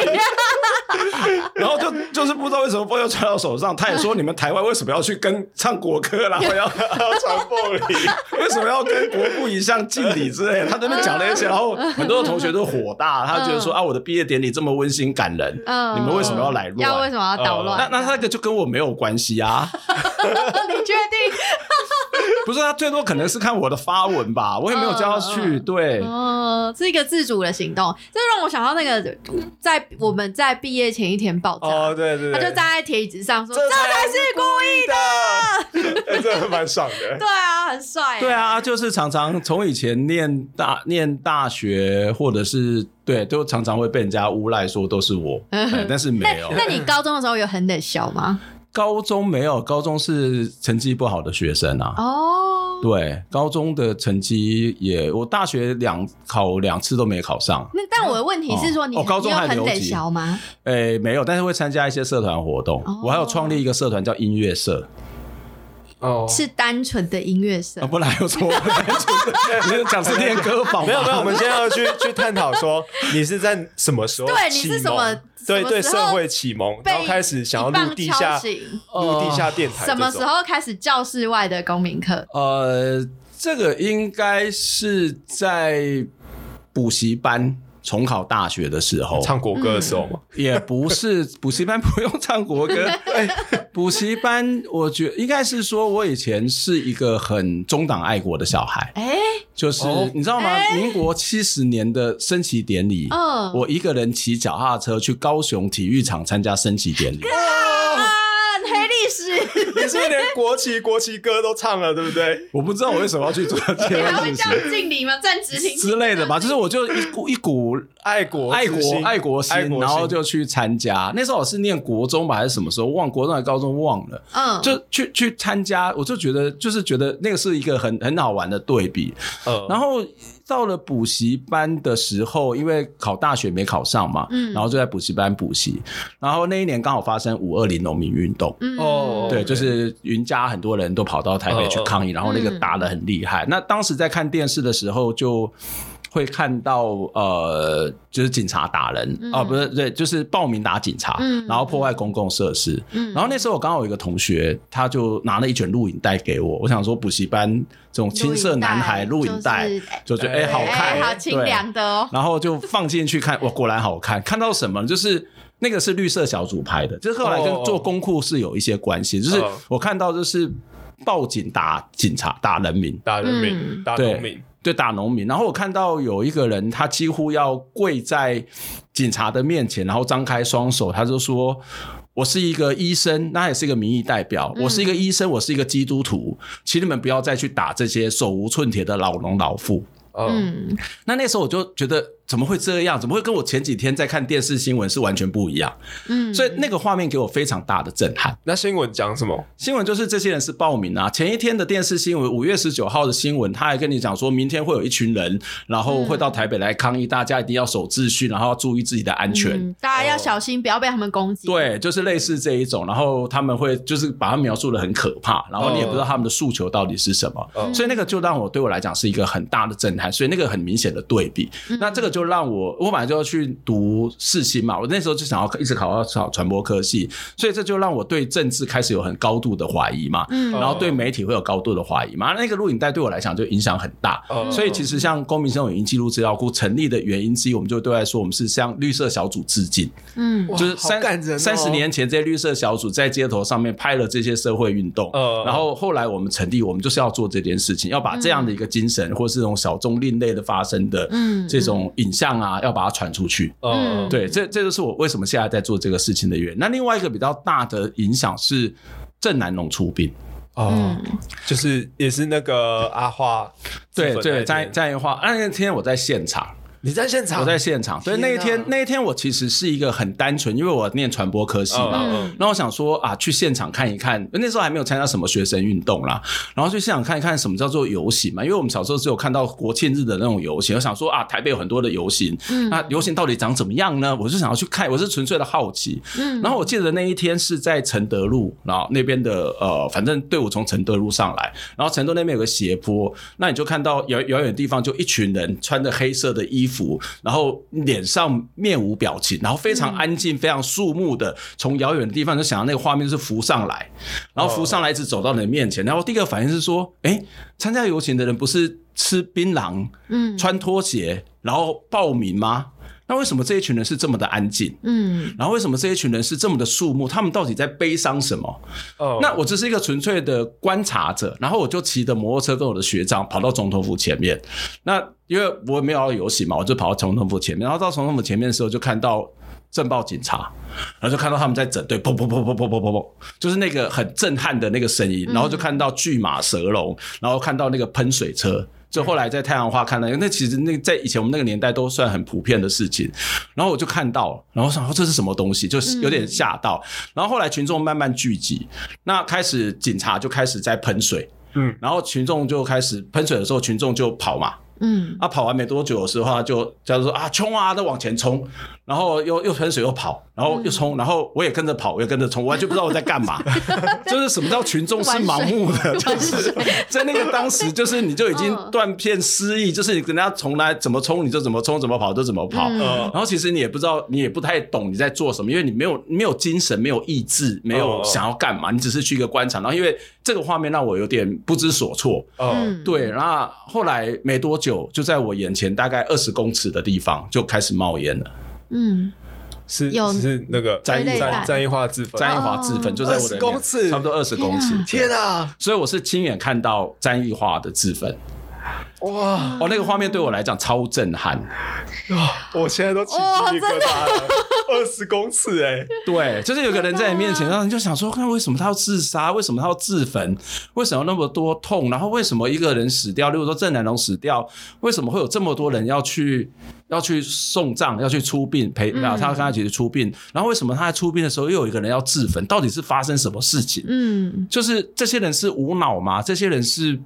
然后就就是不知道为什么又传到手上，他也说你们台湾为什么要去跟唱国歌，然后要要传凤梨，为什么要跟国父一项敬礼之类的，他那边讲了一些，然后 很多的同学都火大，他觉得说啊，我的毕业典礼这么温馨感人，嗯，你们为什么要来乱？要为什么要捣乱？那那那个就跟我没有关系啊，你确定？不是他最多可能是看我的发文吧，我也没有叫他去。对，哦，是一个自主的行动，这让我想到那个在我们在毕业前一天爆炸，哦，对对，对他就站在铁椅子上说：“这这才是故意的。这蛮爽”的。对啊，很帅。对，啊，就是常常从以前念大念大学，或者是对，都常常会被人家诬赖说都是我，哎但是没有。那你高中的时候有很冷笑吗？高中没有，高中是成绩不好的学生啊。哦，对，高中的成绩也，我大学两考两次都没考上，那但我的问题是说，你哦高中很得还留级小吗？诶，没有，但是会参加一些社团活动。哦我还有创立一个社团叫音乐社，哦，是单纯的音乐生啊，，不然有什么？你是讲是练歌房？没有没有，我们现在要去 去探讨说，你是在什么时候对你启蒙是什么对对社会启蒙，然后开始想要一棒录地下敲醒录地下电台什么时候开始教室外的公民课？呃，这个应该是在补习班重考大学的时候，唱国歌的时候嘛？也不是 补习班不用唱国歌。哎，补习班我觉得应该是说，我以前是一个很中党爱国的小孩，哎，就是、哦。你知道吗？民国七十年的升旗典礼，嗯我一个人骑脚踏车去高雄体育场参加升旗典礼。啊，黑历史，你是不是连国旗国旗歌都唱了，对不对？我不知道我为什么要去做这你还件事情会这样敬礼吗？站直挺之类的吧，就是我就一股一股爱国爱国爱国心，然后就去参加。那时候我是念国中吧，还是什么时候忘国中还是高中忘了，嗯，就去去参加。我就觉得就是觉得那个是一个很很好玩的对比。嗯然后到了补习班的时候，因为考大学没考上嘛，嗯然后就在补习班补习。然后那一年刚好发生五二零农民运动。嗯哦对，就是云家很多人都跑到台北去抗议，然后那个打的很厉害。那当时在看电视的时候，就会看到呃，就是警察打人啊、不是对，就是暴民打警察，嗯然后破坏公共设施。嗯然后那时候我刚好有一个同学，他就拿了一卷录影带给我，我想说补习班这种青涩男孩录影带就是，就觉得哎、好看，哎，好清凉的哦。然后就放进去看，哇，果然好看。看到什么？就是那个是绿色小组拍的，就是后来跟做公库是有一些关系。就是哦我看到就是报警打警察打人民，打人民嗯打对农民，对，打农民。然后我看到有一个人，他几乎要跪在警察的面前，然后张开双手，他就说。我是一个医生，那也是一个民意代表。我是一个医生，我是一个基督徒，请你们不要再去打这些手无寸铁的老农老妇。嗯，嗯，那那时候我就觉得怎么会这样？怎么会跟我前几天在看电视新闻是完全不一样？嗯，所以那个画面给我非常大的震撼。那新闻讲什么？新闻就是这些人是报名啊，前一天的电视新闻，五月十九号的新闻，他还跟你讲说明天会有一群人，然后会到台北来抗议，大家一定要守秩序，然后要注意自己的安全。嗯大家要小心，不要被他们攻击。，对，就是类似这一种，然后他们会就是把它描述的很可怕，然后你也不知道他们的诉求到底是什么，嗯所以那个就让我对我来讲是一个很大的震撼，所以那个很明显的对比。那这个就让我，我本来就要去读世新嘛，我那时候就想要一直考到考传播科系，所以这就让我对政治开始有很高度的怀疑嘛，嗯。然后对媒体会有高度的怀疑嘛，那个录影带对我来讲就影响很大。嗯所以其实像公民生活影音记录资料库成立的原因之一，我们就对外说我们是向绿色小组致敬。嗯。就是三三十年前，这些绿色小组在街头上面拍了这些社会运动，嗯然后后来我们成立，我们就是要做这件事情，要把这样的一个精神，或是这种小众另类的发生的嗯这种影像啊，要把它传出去。嗯，对，这这就是我为什么现在在做这个事情的原因。那另外一个比较大的影响是郑南农出殡，哦嗯，就是也是那个阿花，对对，自焚那天在在话那天我在现场。你在现场，我在现场，所以那一天那一天我其实是一个很单纯，因为我念传播科系嘛，嗯。嗯。然后我想说啊，去现场看一看，那时候还没有参加什么学生运动啦，然后去现场看一看什么叫做游行嘛，因为我们小时候只有看到国庆日的那种游行，我想说啊，台北有很多的游行，嗯。那游行到底长怎么样呢？我就想要去看，我是纯粹的好奇。嗯。然后我记得那一天是在承德路，然后那边的呃，反正队伍从承德路上来，然后承德那边有个斜坡，那你就看到遥遥远的地方就一群人穿着黑色的衣服，然后脸上面无表情，然后非常安静、非常肃穆的从遥远的地方就想到那个画面是浮上来，然后浮上来一直走到你的面前，然后第一个反应是说，哎，参加游行的人不是吃槟榔、嗯。穿拖鞋，然后报名吗？那为什么这一群人是这么的安静？嗯然后为什么这一群人是这么的肃穆？他们到底在悲伤什么？哦那我只是一个纯粹的观察者，然后我就骑着摩托车跟我的学长跑到总统府前面。那因为我没有要游行嘛，我就跑到总统府前面，然后到总统府前面的时候就看到。镇暴警察，然后就看到他们在整队，砰砰砰砰砰砰砰砰，就是那个很震撼的那个声音，然后就看到巨马蛇龙，然后看到那个喷水车，就后来在太阳花看到，那其实那在以前我们那个年代都算很普遍的事情。然后我就看到，然后想说这是什么东西，就是有点吓到。然后后来群众慢慢聚集，那开始警察就开始在喷水，嗯，然后群众就开始喷水的时候，群众就跑嘛。嗯啊，跑完没多久的时候，他就假如说啊，冲啊，都往前冲，然后又又喷水又跑，然后又冲，然后我也跟着跑，我也跟着冲，我完全不知道我在干嘛。就是什么叫群众是盲目的，就是在那个当时，就是你就已经嗯断片失忆，就是你跟人家从来怎么冲你就怎么冲，怎么跑就怎么跑。然后其实你也不知道，你也不太懂你在做什么，因为你没有没有精神，没有意志，没有哦想要干嘛，你只是去一个观察。然后因为这个画面让我有点不知所措，哦嗯，对，那后来没多久，就在我眼前大概二十公尺的地方就开始冒烟了。嗯。是有是那个战役战弹战役化自焚，詹益华自焚哦20就在我的面公尺。差不多二十公尺。天啊，所以我是亲眼看到詹益华的自焚，哇！哦，那个画面对我来讲超震撼。我现在都起鸡皮疙瘩了，二十公尺哎、对，就是有个人在你面前，然后你就想说，看为什么他要自杀？为什么他要自焚？为什么那么多痛？然后为什么一个人死掉？例如说郑南龙死掉，为什么会有这么多人要去要去送葬，要去出殡陪？嗯然后他跟他姐姐出殡，然后为什么他在出殡的时候又有一个人要自焚？到底是发生什么事情？嗯就是这些人是无脑吗？这些人是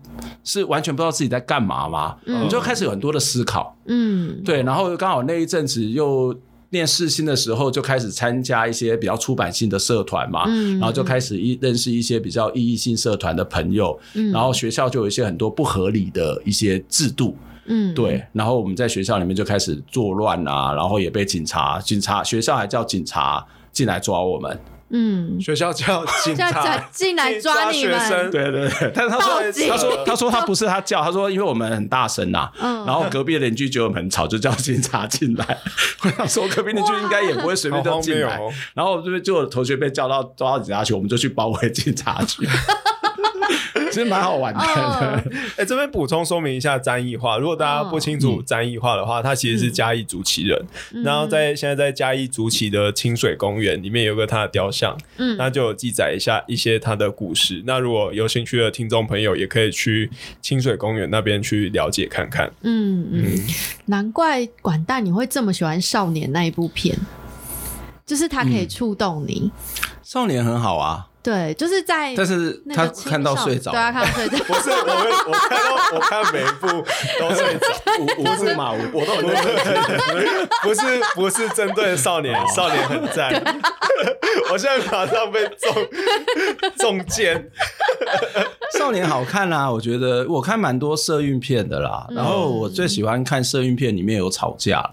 是完全不知道自己在干嘛吗？嗯。你就开始有很多的思考。嗯。对，然后刚好那一阵子又念世新的时候，就开始参加一些比较出版性的社团嘛，嗯。然后就开始一认识一些比较意义性社团的朋友，嗯。然后学校就有一些很多不合理的一些制度，嗯，对，然后我们在学校里面就开始作乱啊，然后也被警察，警察学校还叫警察进来抓我们，嗯。学校叫警察进来抓你们。学生，对对对，但是他说他说他说他不是他叫，他说因为我们很大声呐、嗯。然后隔壁的邻居觉得我们很吵，就叫警察进来。我想说隔壁邻居应该也不会随便就进来。然后这边就有同学被叫到抓到警察局，我们就去包围警察局，其实蛮好玩的。嗯 哎、这边补充说明一下詹义化，如果大家不清楚詹义化的话，他其实是嘉义竹崎人，嗯。然后在现在在嘉义竹崎的清水公园里面有个他的雕像，嗯。那就有记载一下一些他的故事。那如果有兴趣的听众朋友，也可以去清水公园那边去了解看看。嗯嗯，难怪管大你会这么喜欢少年那一部片，就是它可以触动你。少年很好啊，对，就是在但是他看到睡着对，啊看到睡着。不是，我们我看到我看每一部都睡着，五五字马，我我都很认真。不是不是针对少年，少年很赞。我现在马上被中中箭，少年好看啦、我觉得我看蛮多社运片的啦，然后我最喜欢看社运片里面有吵架，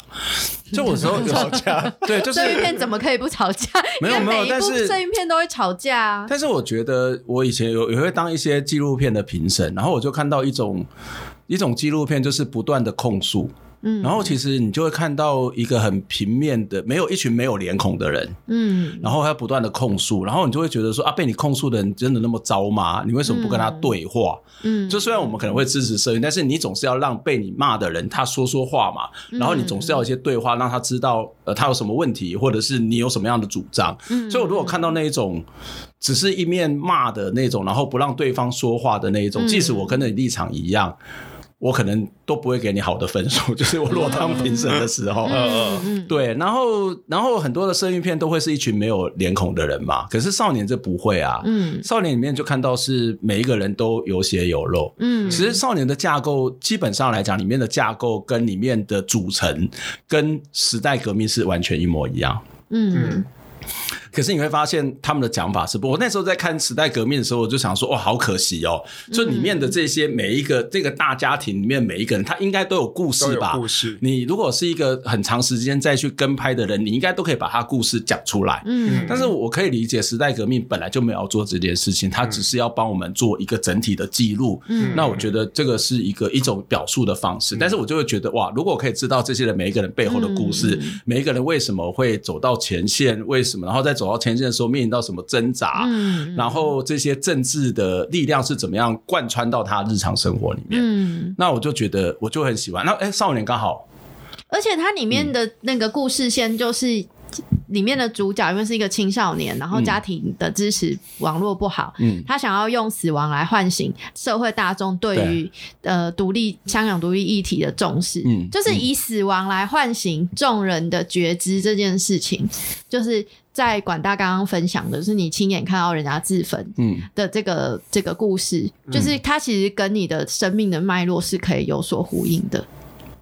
就有时候吵架，对，就是摄影片怎么可以不吵架？没有没有但是摄影片都会吵架但是我觉得我以前有也会当一些纪录片的评审，然后我就看到一种一种纪录片，就是不断的控诉。嗯然后其实你就会看到一个很平面的，没有一群没有脸孔的人，嗯然后他不断的控诉，然后你就会觉得说啊，被你控诉的人真的那么糟吗？你为什么不跟他对话？嗯，就虽然我们可能会支持社运，但是你总是要让被你骂的人他说说话嘛，然后你总是要有一些对话，让他知道呃他有什么问题，或者是你有什么样的主张。嗯所以我如果看到那一种只是一面骂的那种，然后不让对方说话的那一种，嗯即使我跟你立场一样。我可能都不会给你好的分数，就是我如果当评审的时候，嗯嗯对，然后然后很多的社运片都会是一群没有脸孔的人嘛，可是少年这不会啊，嗯。少年里面就看到是每一个人都有血有肉。嗯，其实少年的架构基本上来讲，里面的架构跟里面的组成跟时代革命是完全一模一样。嗯可是你会发现他们的讲法是不，我那时候在看时代革命的时候，我就想说，哇，好可惜哦，就里面的这些每一个这个大家庭里面每一个人，他应该都有故事吧？故事，你如果是一个很长时间再去跟拍的人，你应该都可以把他故事讲出来。嗯。但是我可以理解，时代革命本来就没有要做这件事情，他只是要帮我们做一个整体的记录。嗯。那我觉得这个是一个一种表述的方式，但是我就会觉得哇，如果我可以知道这些人每一个人背后的故事，嗯。每一个人为什么会走到前线，为什么，然后在走到前线的时候面临到什么挣扎，嗯然后这些政治的力量是怎么样贯穿到他日常生活里面。嗯，那我就觉得我就很喜欢。那哎，少年刚好而且它里面的那个故事线就是。里面的主角因为是一个青少年，然后家庭的支持网络不好，嗯。他想要用死亡来唤醒社会大众对于呃独立香港独立议题的重视，嗯就是以死亡来唤醒众人的觉知这件事情，就是在管大刚刚分享的，就是你亲眼看到人家自焚嗯。的这个这个故事，就是它其实跟你的生命的脉络是可以有所呼应的。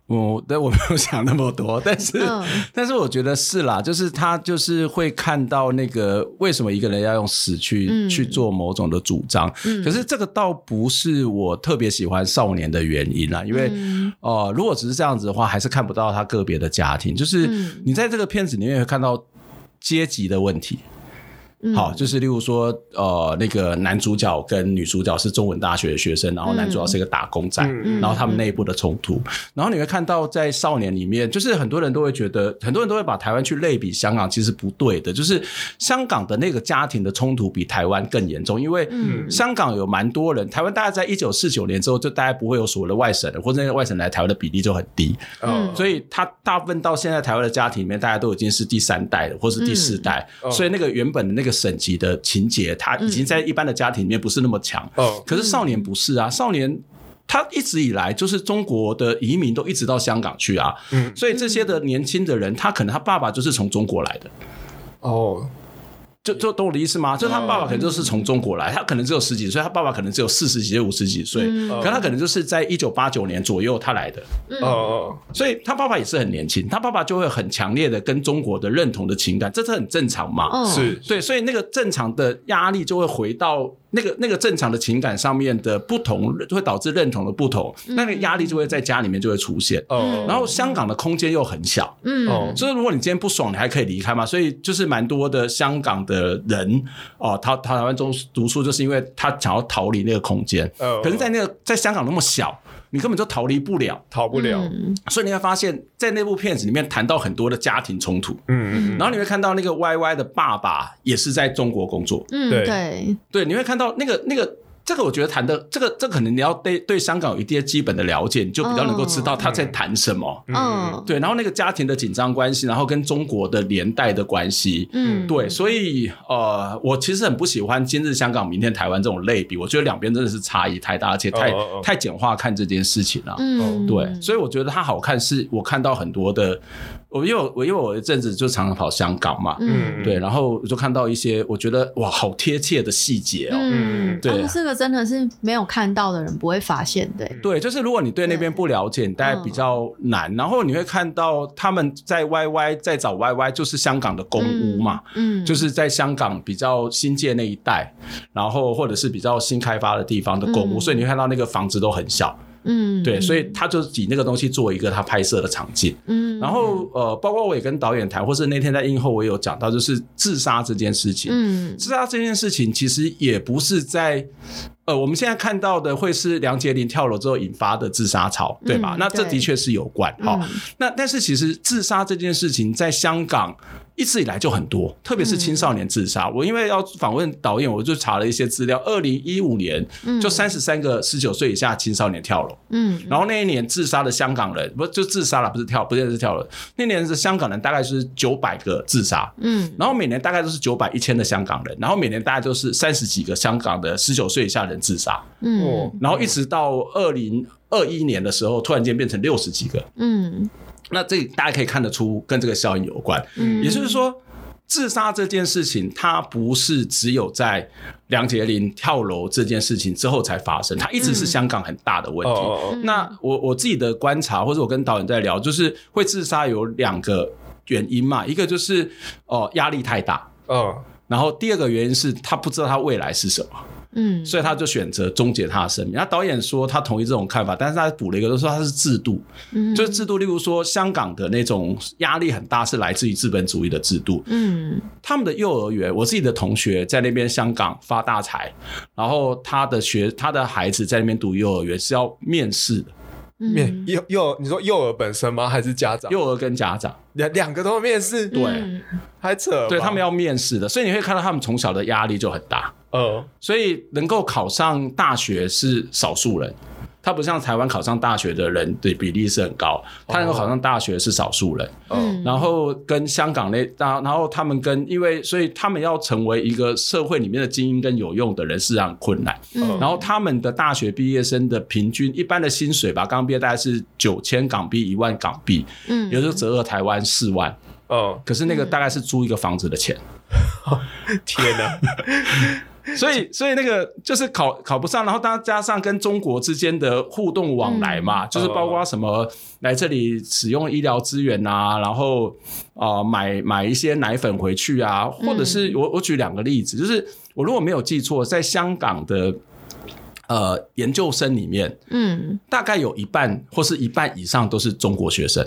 我但我没有想那么多，但是、嗯。但是我觉得是啦，就是他就是会看到那个为什么一个人要用死去、嗯。去做某种的主张，嗯。可是这个倒不是我特别喜欢少年的原因啦，因为。嗯。哦、如果只是这样子的话，还是看不到他个别的家庭。就是嗯。你在这个片子里面会看到阶级的问题，嗯。好，就是例如说，呃，那个男主角跟女主角是中文大学的学生，然后男主角是一个打工仔，嗯然后他们内部的冲突，然后你会看到在少年里面，就是很多人都会觉得，很多人都会把台湾去类比香港，其实不对的，就是香港的那个家庭的冲突比台湾更严重，因为嗯。香港有蛮多人，台湾大概在一九四九年之后，就大概不会有所谓的外省人，或者那个外省来台湾的比例就很低，嗯所以他大部分到现在台湾的家庭里面，大家都已经是第三代了，或是第四代，嗯。所以那个原本的那个省级的情节，他已经在一般的家庭里面不是那么强。哦可是少年不是啊，少年。他一直以来就是中国的移民都一直到香港去啊，嗯所以这些的年轻的人，他可能他爸爸就是从中国来的，哦就就懂我的意思吗？就他爸爸可能就是从中国来，他可能只有十几岁，他爸爸可能只有四十几岁、五十几岁，嗯。可他可能就是在一九八九年左右他来的，嗯。哦哦所以他爸爸也是很年轻，他爸爸就会很强烈的跟中国的认同的情感，这是很正常嘛。嗯是。对，所以那个正常的压力就会回到那个那个正常的情感上面的不同，会导致认同的不同，那个压力就会在家里面就会出现。哦，然后香港的空间又很小，嗯哦所以如果你今天不爽，你还可以离开嘛。所以就是蛮多的香港的人哦，他他台湾中读书，就是因为他想要逃离那个空间。哦可是，在那个在香港那么小，你根本就逃离不了。逃不了，嗯。所以你会发现在那部片子里面谈到很多的家庭冲突，嗯嗯然后你会看到那个 Y Y 的爸爸也是在中国工作，嗯对。对，对，你会看到那个那个。这个我觉得谈的这个这可能你要对对香港有一定基本的了解，你就比较能够知道他在谈什么。嗯。对，然后那个家庭的紧张关系，然后跟中国的连带的关系，嗯。对，所以呃，我其实很不喜欢今日香港、明天台湾这种类比，我觉得两边真的是差异太大，而且太、哦哦哦。太简化看这件事情了、嗯。对，所以我觉得它好看，是我看到很多的，我因为我我因为我有一阵子就常常跑香港嘛，嗯对，然后我就看到一些我觉得哇，好贴切的细节哦。嗯对。哦这个真的是没有看到的人不会发现的，对，就是如果你对那边不了解，你大概比较难。然后你会看到他们在 YY 在找 YY，就是香港的公屋嘛，嗯，就是在香港比较新界那一带，然后或者是比较新开发的地方的公屋，嗯。所以你会看到那个房子都很小。嗯，对，所以他就以那个东西做一个他拍摄的场景。嗯，然后呃，包括我也跟导演谈，或是那天在映后我也有讲到，就是自杀这件事情。嗯自杀这件事情其实也不是在。呃，我们现在看到的会是梁洁玲跳楼之后引发的自杀潮，对吧？嗯那这的确是有关。哈、嗯那但是其实自杀这件事情在香港一直以来就很多，特别是青少年自杀。我因为要访问导演，我就查了一些资料。二零一五年就三十三个十九岁以下青少年跳楼，嗯。然后那一年自杀的香港人不就自杀了，不是跳，不是是跳楼。那年的香港人大概是九百个自杀，嗯。然后每年大概都是九百一千的香港人，然后每年大概都是三十几个香港的十九岁以下人自杀，嗯。哦。然后一直到二零二一年的时候，突然间变成六十几个。嗯那这大家可以看得出跟这个效应有关，嗯，也就是说。自杀这件事情，它不是只有在梁杰林跳楼这件事情之后才发生，它一直是香港很大的问题。那我我自己的观察，或者我跟导演在聊，就是会自杀有两个原因嘛，一个就是哦压力太大。嗯，然后第二个原因是他不知道他未来是什么，嗯，所以他就选择终结他的生命。那导演说他同意这种看法，但是他补了一个，就是说他是制度，嗯。就是制度，例如说香港的那种压力很大，是来自于资本主义的制度。嗯。他们的幼儿园，我自己的同学在那边香港发大财，然后他的学他的孩子在那边读幼儿园是要面试的，面嗯幼幼你说幼儿本身吗？还是家长？幼儿跟家长，两两个都要面试，对。嗯。还扯吧，对他们要面试的，所以你会看到他们从小的压力就很大，呃所以能够考上大学是少数人。他不像台湾考上大学的人的比例是很高，他能够考上大学是少数人。嗯然后跟香港那，然然后他们跟因为所以他们要成为一个社会里面的精英跟有用的人是很困难。嗯然后他们的大学毕业生的平均一般的薪水吧，刚毕业大概是九千港币一万港币，嗯也就是折合台湾四万。嗯，可是那个大概是租一个房子的钱，天哪，所以所以那个就是考考不上，然后当加上跟中国之间的互动往来嘛，就是包括什么来这里使用医疗资源啊，然后啊、呃买买一些奶粉回去啊，或者是我我举两个例子，就是我如果没有记错，在香港的呃研究生里面，嗯。大概有一半或是一半以上都是中国学生。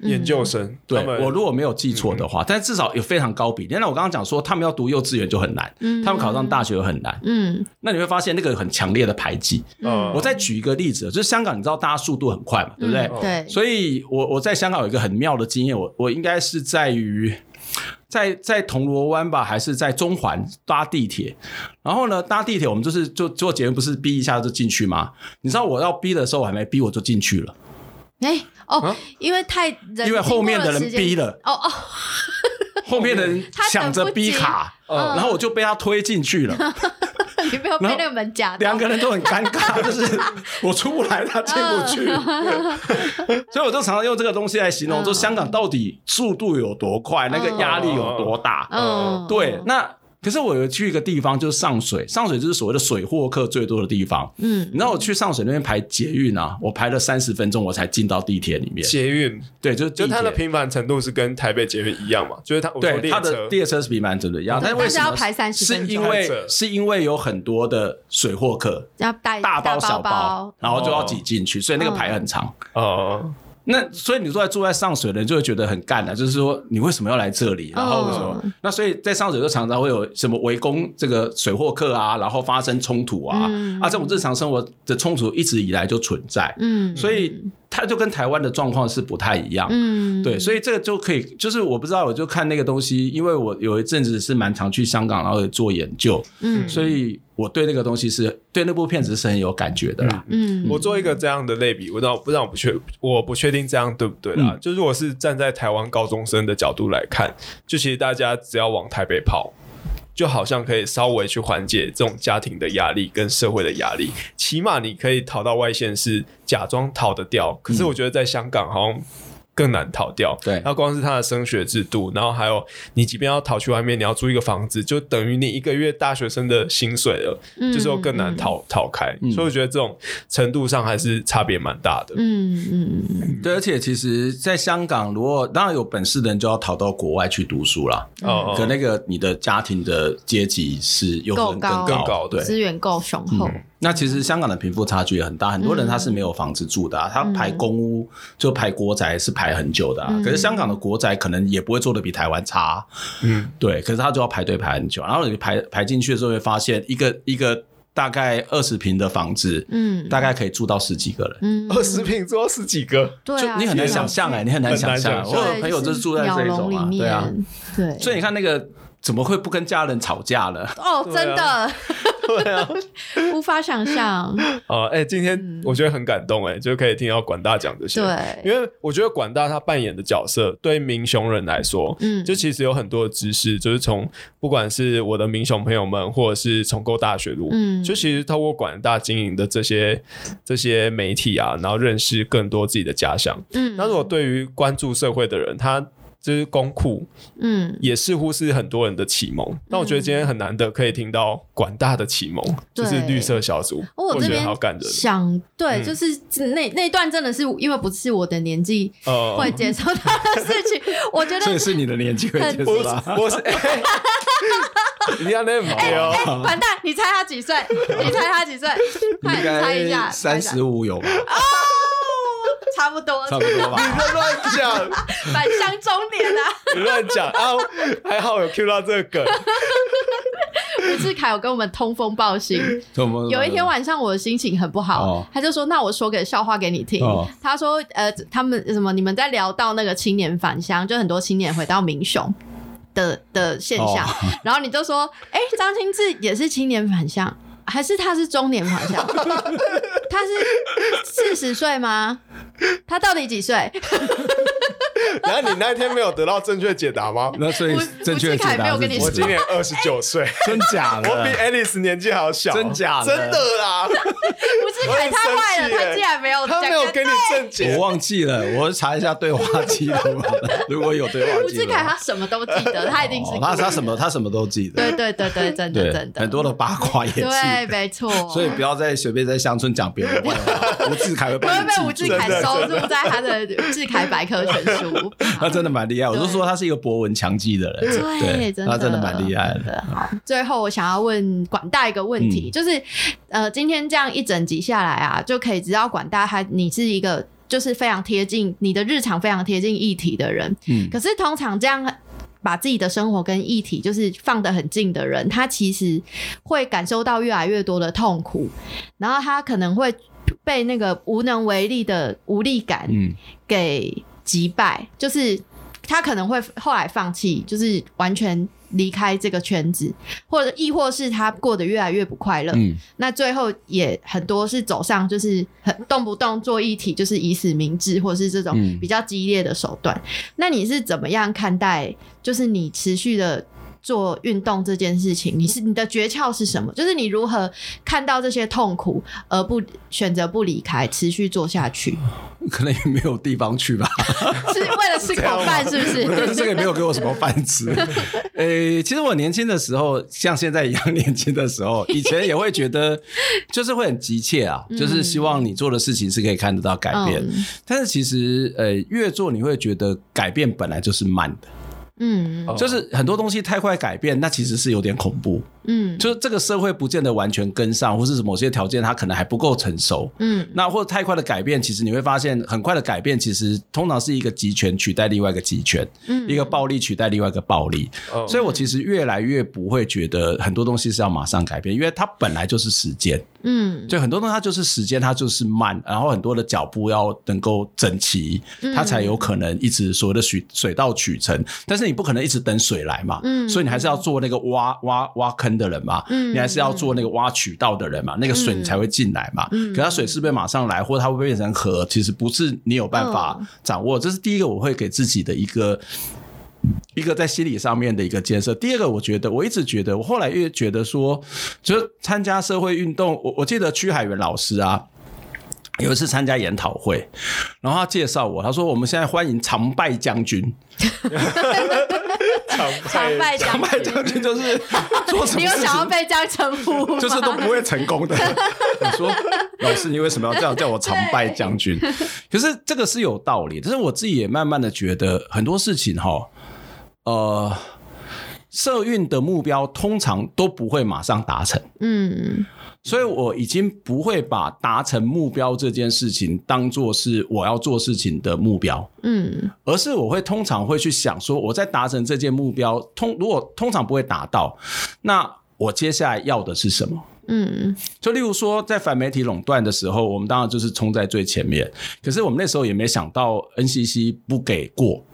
研究生，对我如果没有记错的话，但至少有非常高比例。那我刚刚讲说，他们要读幼稚园就很难，嗯他们考上大学又很难。嗯那你会发现那个很强烈的排挤。嗯我再举一个例子，就是香港，你知道大家速度很快嘛，对不对？嗯对，所以我我在香港有一个很妙的经验，我我应该是在于在在铜锣湾吧，还是在中环搭地铁。然后呢，搭地铁我们就是就做节目，不是逼一下就进去吗？你知道我要逼的时候，我还没逼我就进去了，哎哦啊，因为太人因为 后面的人 逼了，哦哦，后面的人抢着逼卡，嗯。然后我就被他推进去了。你没有被那个门夹到，两个人都很尴尬，就是我出不来，他进不去，所以我就常常用这个东西来形容，嗯。说香港到底速度有多快，那个压力有多大。嗯，对，那可是我有去一个地方，就是上水，上水就是所谓的水货客最多的地方。嗯你知道我去上水那边排捷运啊，我排了三十分钟，我才进到地铁里面。捷运，对，就是就它的铁。频繁程度是跟台北捷运一样嘛？就是它对，它的列车是比蛮真的一样，但是为什么是要排三十分钟是因为是因为有很多的水货客，要带大包小包包，，然后就要挤进去，所以那个排很长。哦，那所以你说在住在上水的人就会觉得很干啊、就是说你为什么要来这里？然后为什么？嗯那所以在上水就常常会有什么围攻这个水货客啊，然后发生冲突啊、嗯啊，这种日常生活的冲突一直以来就存在，嗯，所以它就跟台湾的状况是不太一样。嗯，对，所以这个就可以，就是我不知道，我就看那个东西，因为我有一阵子是蛮常去香港，然后也做研究，嗯所以我对那个东西是对那部片子是很有感觉的啦。嗯，我做一个这样的类比，我让不让我不确我不确定这样对不对啦？嗯就如果是站在台湾高中生的角度来看，就其实大家只要往台北跑。就好像可以稍微去缓解这种家庭的压力跟社会的压力，起码你可以逃到外线是，假装逃得掉。可是我觉得在香港好像更难逃掉。对那光是他的升学制度，然后还有你即便要逃去外面，你要租一个房子，就等于你一个月大学生的薪水了，嗯就是又更难逃逃开。嗯所以我觉得这种程度上还是差别蛮大的。嗯嗯嗯对，而且其实，在香港，如果当然有本事的人就要逃到国外去读书啦。哦可那个你的家庭的阶级是有可能更高更高对嗯，，资源够雄厚，那其实香港的贫富差距也很大，很多人他是没有房子住的、啊，他排公屋就排国宅是排很久的、啊。嗯。可是香港的国宅可能也不会做的比台湾差，嗯，对，可是他就要排队排很久，然后你排排进去的时候会发现一个一个大概二十平的房子，嗯。大概可以住到十几个人。嗯，二十平住到十几个，对你很难想象哎、你很难想象。我有朋友就是住在这一种啊，对啊，对，所以你看那个怎么会不跟家人吵架呢？哦，真的对啊，无法想象，啊，哎、今天我觉得很感动、哎，就可以听到管大讲这些。对，因为我觉得管大他扮演的角色，对民雄人来说，嗯。就其实有很多的知识，就是从不管是我的民雄朋友们，或者是重构大学路，嗯。就其实透过管大经营的这些这些媒体啊，然后认识更多自己的家乡。嗯，那如果对于关注社会的人，他就是公库，嗯，也似乎是很多人的启蒙。但我觉得今天很难得可以听到管大的启蒙，就是对绿色小组，哦我觉得好感人。想对，嗯就是那那段真的是因为不是我的年纪呃会接受到的事情，我觉得。所以是你的年纪会接受到。我是，哎你要那么丢，完蛋！你猜他几岁？你猜他几岁？快应猜一下，三十五有吧，哦，差不多，差不多吧。你在乱讲，返乡中年啊！你乱讲啊！还好有 Q 到这个梗，吴志凯有跟我们通风报信，有一天晚上我的心情很不好，哦他就说：“那我说个笑话给你听。哦他说：“呃，他们什么？你们在聊到那个青年返乡，就很多青年回到民雄的的现象，哦然后你就说：‘哎、张清志也是青年返乡，还是他是中年返乡？他是四十岁吗？他到底几岁？’ 然后你那天没有得到正确解答吗？那所以正确解答没有跟你说是我今年二十九岁，真假的我比的？Alice 年纪还要小，真假的真的啦，吴志凯太坏了，他竟然没有他讲没有给你正解我。忘记了，我查一下对话记录。如果有对话记录，吴志凯他什么都记得，他一定是哦他他什么他什么都记得。对对对对，真的真，的很多的八卦也记对，没错。所以不要再随便在乡村讲别人的坏话，吴志凯会被吴志。凯收入在他的志凯百科全书。他真的蛮厉害，我就说他是一个博闻强记的人。对，真的，他真的蛮厉害的。好，最后我想要问管大一个问题，嗯就是呃，今天这样一整集下来啊，就可以知道管大他你是一个就是非常贴近你的日常非常贴近议题的人。嗯，可是通常这样把自己的生活跟议题就是放得很近的人，他其实会感受到越来越多的痛苦，然后他可能会被那个无能为力的无力感嗯给击败，就是他可能会后来放弃，就是完全离开这个圈子，或者亦或是他过得越来越不快乐。嗯，那最后也很多是走上就是很动不动做一体，就是以死明志，或者是这种嗯比较激烈的手段。那你是怎么样看待？就是你持续的做运动这件事情，你是你的诀窍是什么？就是你如何看到这些痛苦而不选择不离开，持续做下去，可能也没有地方去吧。是为了吃口饭，是不是？这个没有给我什么饭吃。呃，其实我年轻的时候，像现在一样年轻的时候，以前也会觉得，就是会很急切啊，就是希望你做的事情是可以看得到改变。嗯但是其实，呃，越做你会觉得改变本来就是慢的，嗯哦。就是很多东西太快改变，那其实是有点恐怖。嗯。就是这个社会不见得完全跟上，或是某些条件它可能还不够成熟。嗯。那或者太快的改变，其实你会发现，很快的改变其实通常是一个集权取代另外一个集权，嗯。一个暴力取代另外一个暴力。哦。所以我其实越来越不会觉得很多东西是要马上改变，因为它本来就是时间，嗯就很多东西它就是时间，它就是慢，然后很多的脚步要能够整齐，嗯它才有可能一直所谓的水水到渠成。但是你不可能一直等水来嘛，嗯所以你还是要做那个挖挖挖坑的人嘛，嗯你还是要做那个挖渠道的人嘛，那个水你才会进来嘛。嗯可它水是不是马上来，或者它会不会变成河，其实不是你有办法嗯掌握。这是第一个，我会给自己的一个。一个在心理上面的一个建设。第二个，我觉得我一直觉得，我后来越觉得说，就是参加社会运动，我我记得屈海源老师啊。有一次参加研讨会，然后他介绍我，他说：“我们现在欢迎常败将军。常常败将常败将军就是做什你有么事情想要被这样称呼？就是都不会成功的。我说老师，你为什么要这样叫我常败将军？可是这个是有道理，但是我自己也慢慢的觉得很多事情哈，呃，社运的目标通常都不会马上达成。嗯所以我已经不会把达成目标这件事情当做是我要做事情的目标，嗯而是我会通常会去想说，我在达成这件目标，通如果通常不会达到，那我接下来要的是什么？嗯就例如说，在反媒体垄断的时候，我们当然就是冲在最前面。可是我们那时候也没想到 NCC 不给过，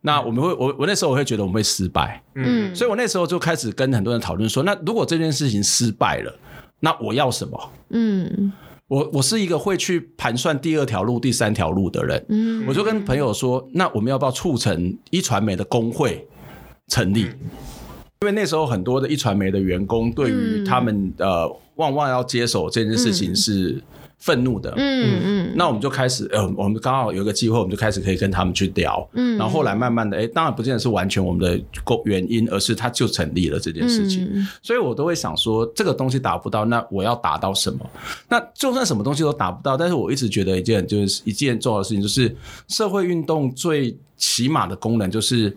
那我们会我我那时候我会觉得我们会失败，嗯，所以我那时候就开始跟很多人讨论说，那如果这件事情失败了，那我要什么？嗯。我我是一个会去盘算第二条路、第三条路的人，嗯。我就跟朋友说，那我们要不要促成一传媒的工会成立？因为那时候很多的一传媒的员工对于嗯。他们、呃旺旺要接手这件事情是愤怒的，嗯嗯那我们就开始，呃，我们刚好有一个机会，我们就开始可以跟他们去聊，嗯然后后来慢慢的，哎，当然不见得是完全我们的构原因，而是它就成立了这件事情。嗯所以我都会想说，这个东西达不到，那我要达到什么？那就算什么东西都达不到，但是我一直觉得一件就是一件重要的事情，就是社会运动最起码的功能就是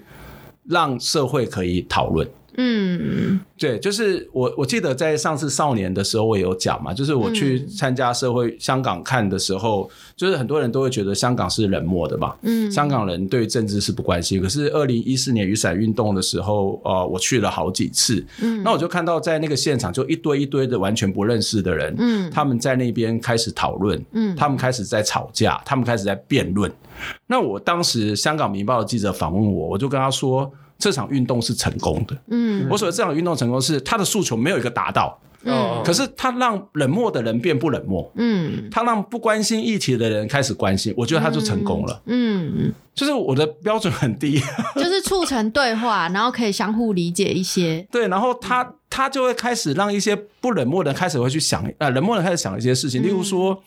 让社会可以讨论。嗯。对，就是我我记得在上次少年的时候，我也有讲嘛，就是我去参加社会香港看的时候，就是很多人都会觉得香港是冷漠的嘛，嗯。香港人对政治是不关心。可是二零一四年雨伞运动的时候，呃，我去了好几次，嗯。那我就看到在那个现场就一堆一堆的完全不认识的人，嗯。他们在那边开始讨论，嗯。他们开始在吵架，他们开始在辩论。那我当时香港《明报》的记者访问我，我就跟他说，这场运动是成功的。嗯我所谓这场运动成功是他的诉求没有一个达到，嗯可是他让冷漠的人变不冷漠，嗯他让不关心议题的人开始关心，我觉得他就成功了。嗯，就是我的标准很低，就是促成对话，然后可以相互理解一些。对，然后他他就会开始让一些不冷漠的人开始会去想，呃，冷漠的人开始想一些事情，例如说，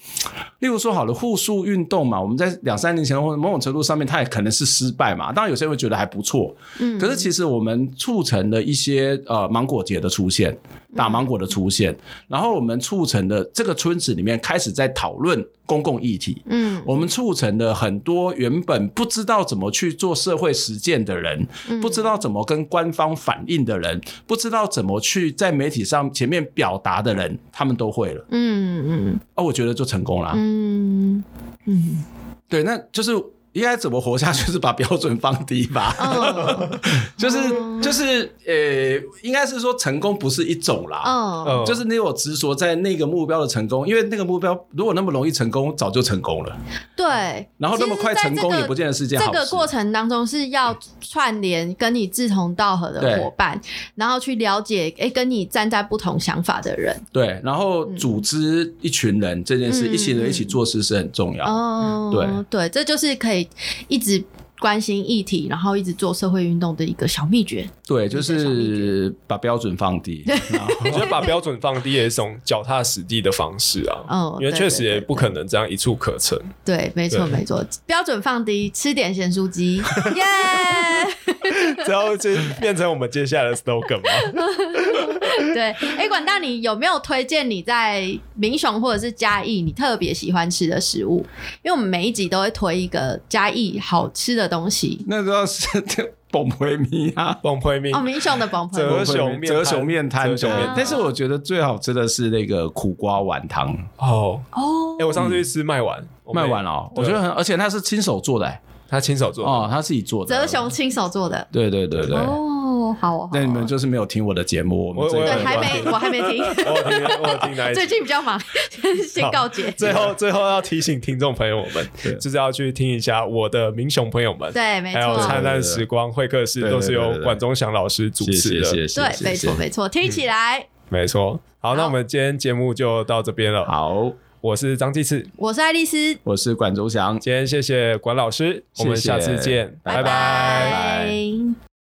例如说好了，互诉运动嘛，我们在两三年前或者某种程度上面，它也可能是失败嘛，当然有些人会觉得还不错，嗯，可是其实我们促成了一些呃芒果节的出现，打芒果的出现，然后我们促成的这个村子里面开始在讨论公共议题，嗯。我们促成了很多原本不知道怎么去做社会实践的人，不知道怎么跟官方反映的人，不知道怎么去在媒体上前面表达的人，他们都会了，嗯嗯啊，我觉得就成功了啊。嗯嗯。对，那就是应该怎么活下去，是把标准放低吧。嗯 就是就是呃，应该是说成功不是一种啦。嗯嗯就是你有执着在那个目标的成功，因为那个目标如果那么容易成功，早就成功了。对，然后那么快成功，也不见得是件好事。这个过程当中是要串联跟你志同道合的伙伴，然后去了解，哎，跟你站在不同想法的人。对，然后组织一群人这件事，嗯一群人一起做事是很重要。哦，对对，这就是可以一直关心议题，然后一直做社会运动的一个小秘诀。对，就是把标准放低。然后我觉得把标准放低也是一种脚踏实地的方式啊。嗯 因为确实也不可能这样一蹴可成。对，没错对没错，标准放低，吃点咸酥鸡，耶！然后就变成我们接下来的 slogan 嘛。对，哎，管大，你有没有推荐你在民雄或者是嘉义你特别喜欢吃的食物？因为我们每一集都会推一个嘉义好吃的东西。那时候是崩回米啊。崩回米。哦，民雄的崩折盆，熊面摊。折熊面摊，折熊面但是我觉得最好吃的是那个苦瓜碗汤，哦，哦。哎，，我上次去吃麦丸，卖完了哦，我觉得很，而且他是亲手做的欸。他亲手做的。哦，他自己做的。泽雄亲手做的。对对对对。哦，好。那你们就是没有听我的节目，我们我我这个还没，我我还没听，我有听，我有听那一最近比较忙，先告解。最后最后要提醒听众朋友们，就是要去听一下我的民雄朋友们，对，没还有错，灿烂时光会客室都是由管中祥老师主持的，对，没错，没错，听起来。没错。好，那我们今天节目就到这边了。好，我是张继次，我是爱丽丝，我是管中祥，今天谢谢管老师，我们下次见，拜拜。拜拜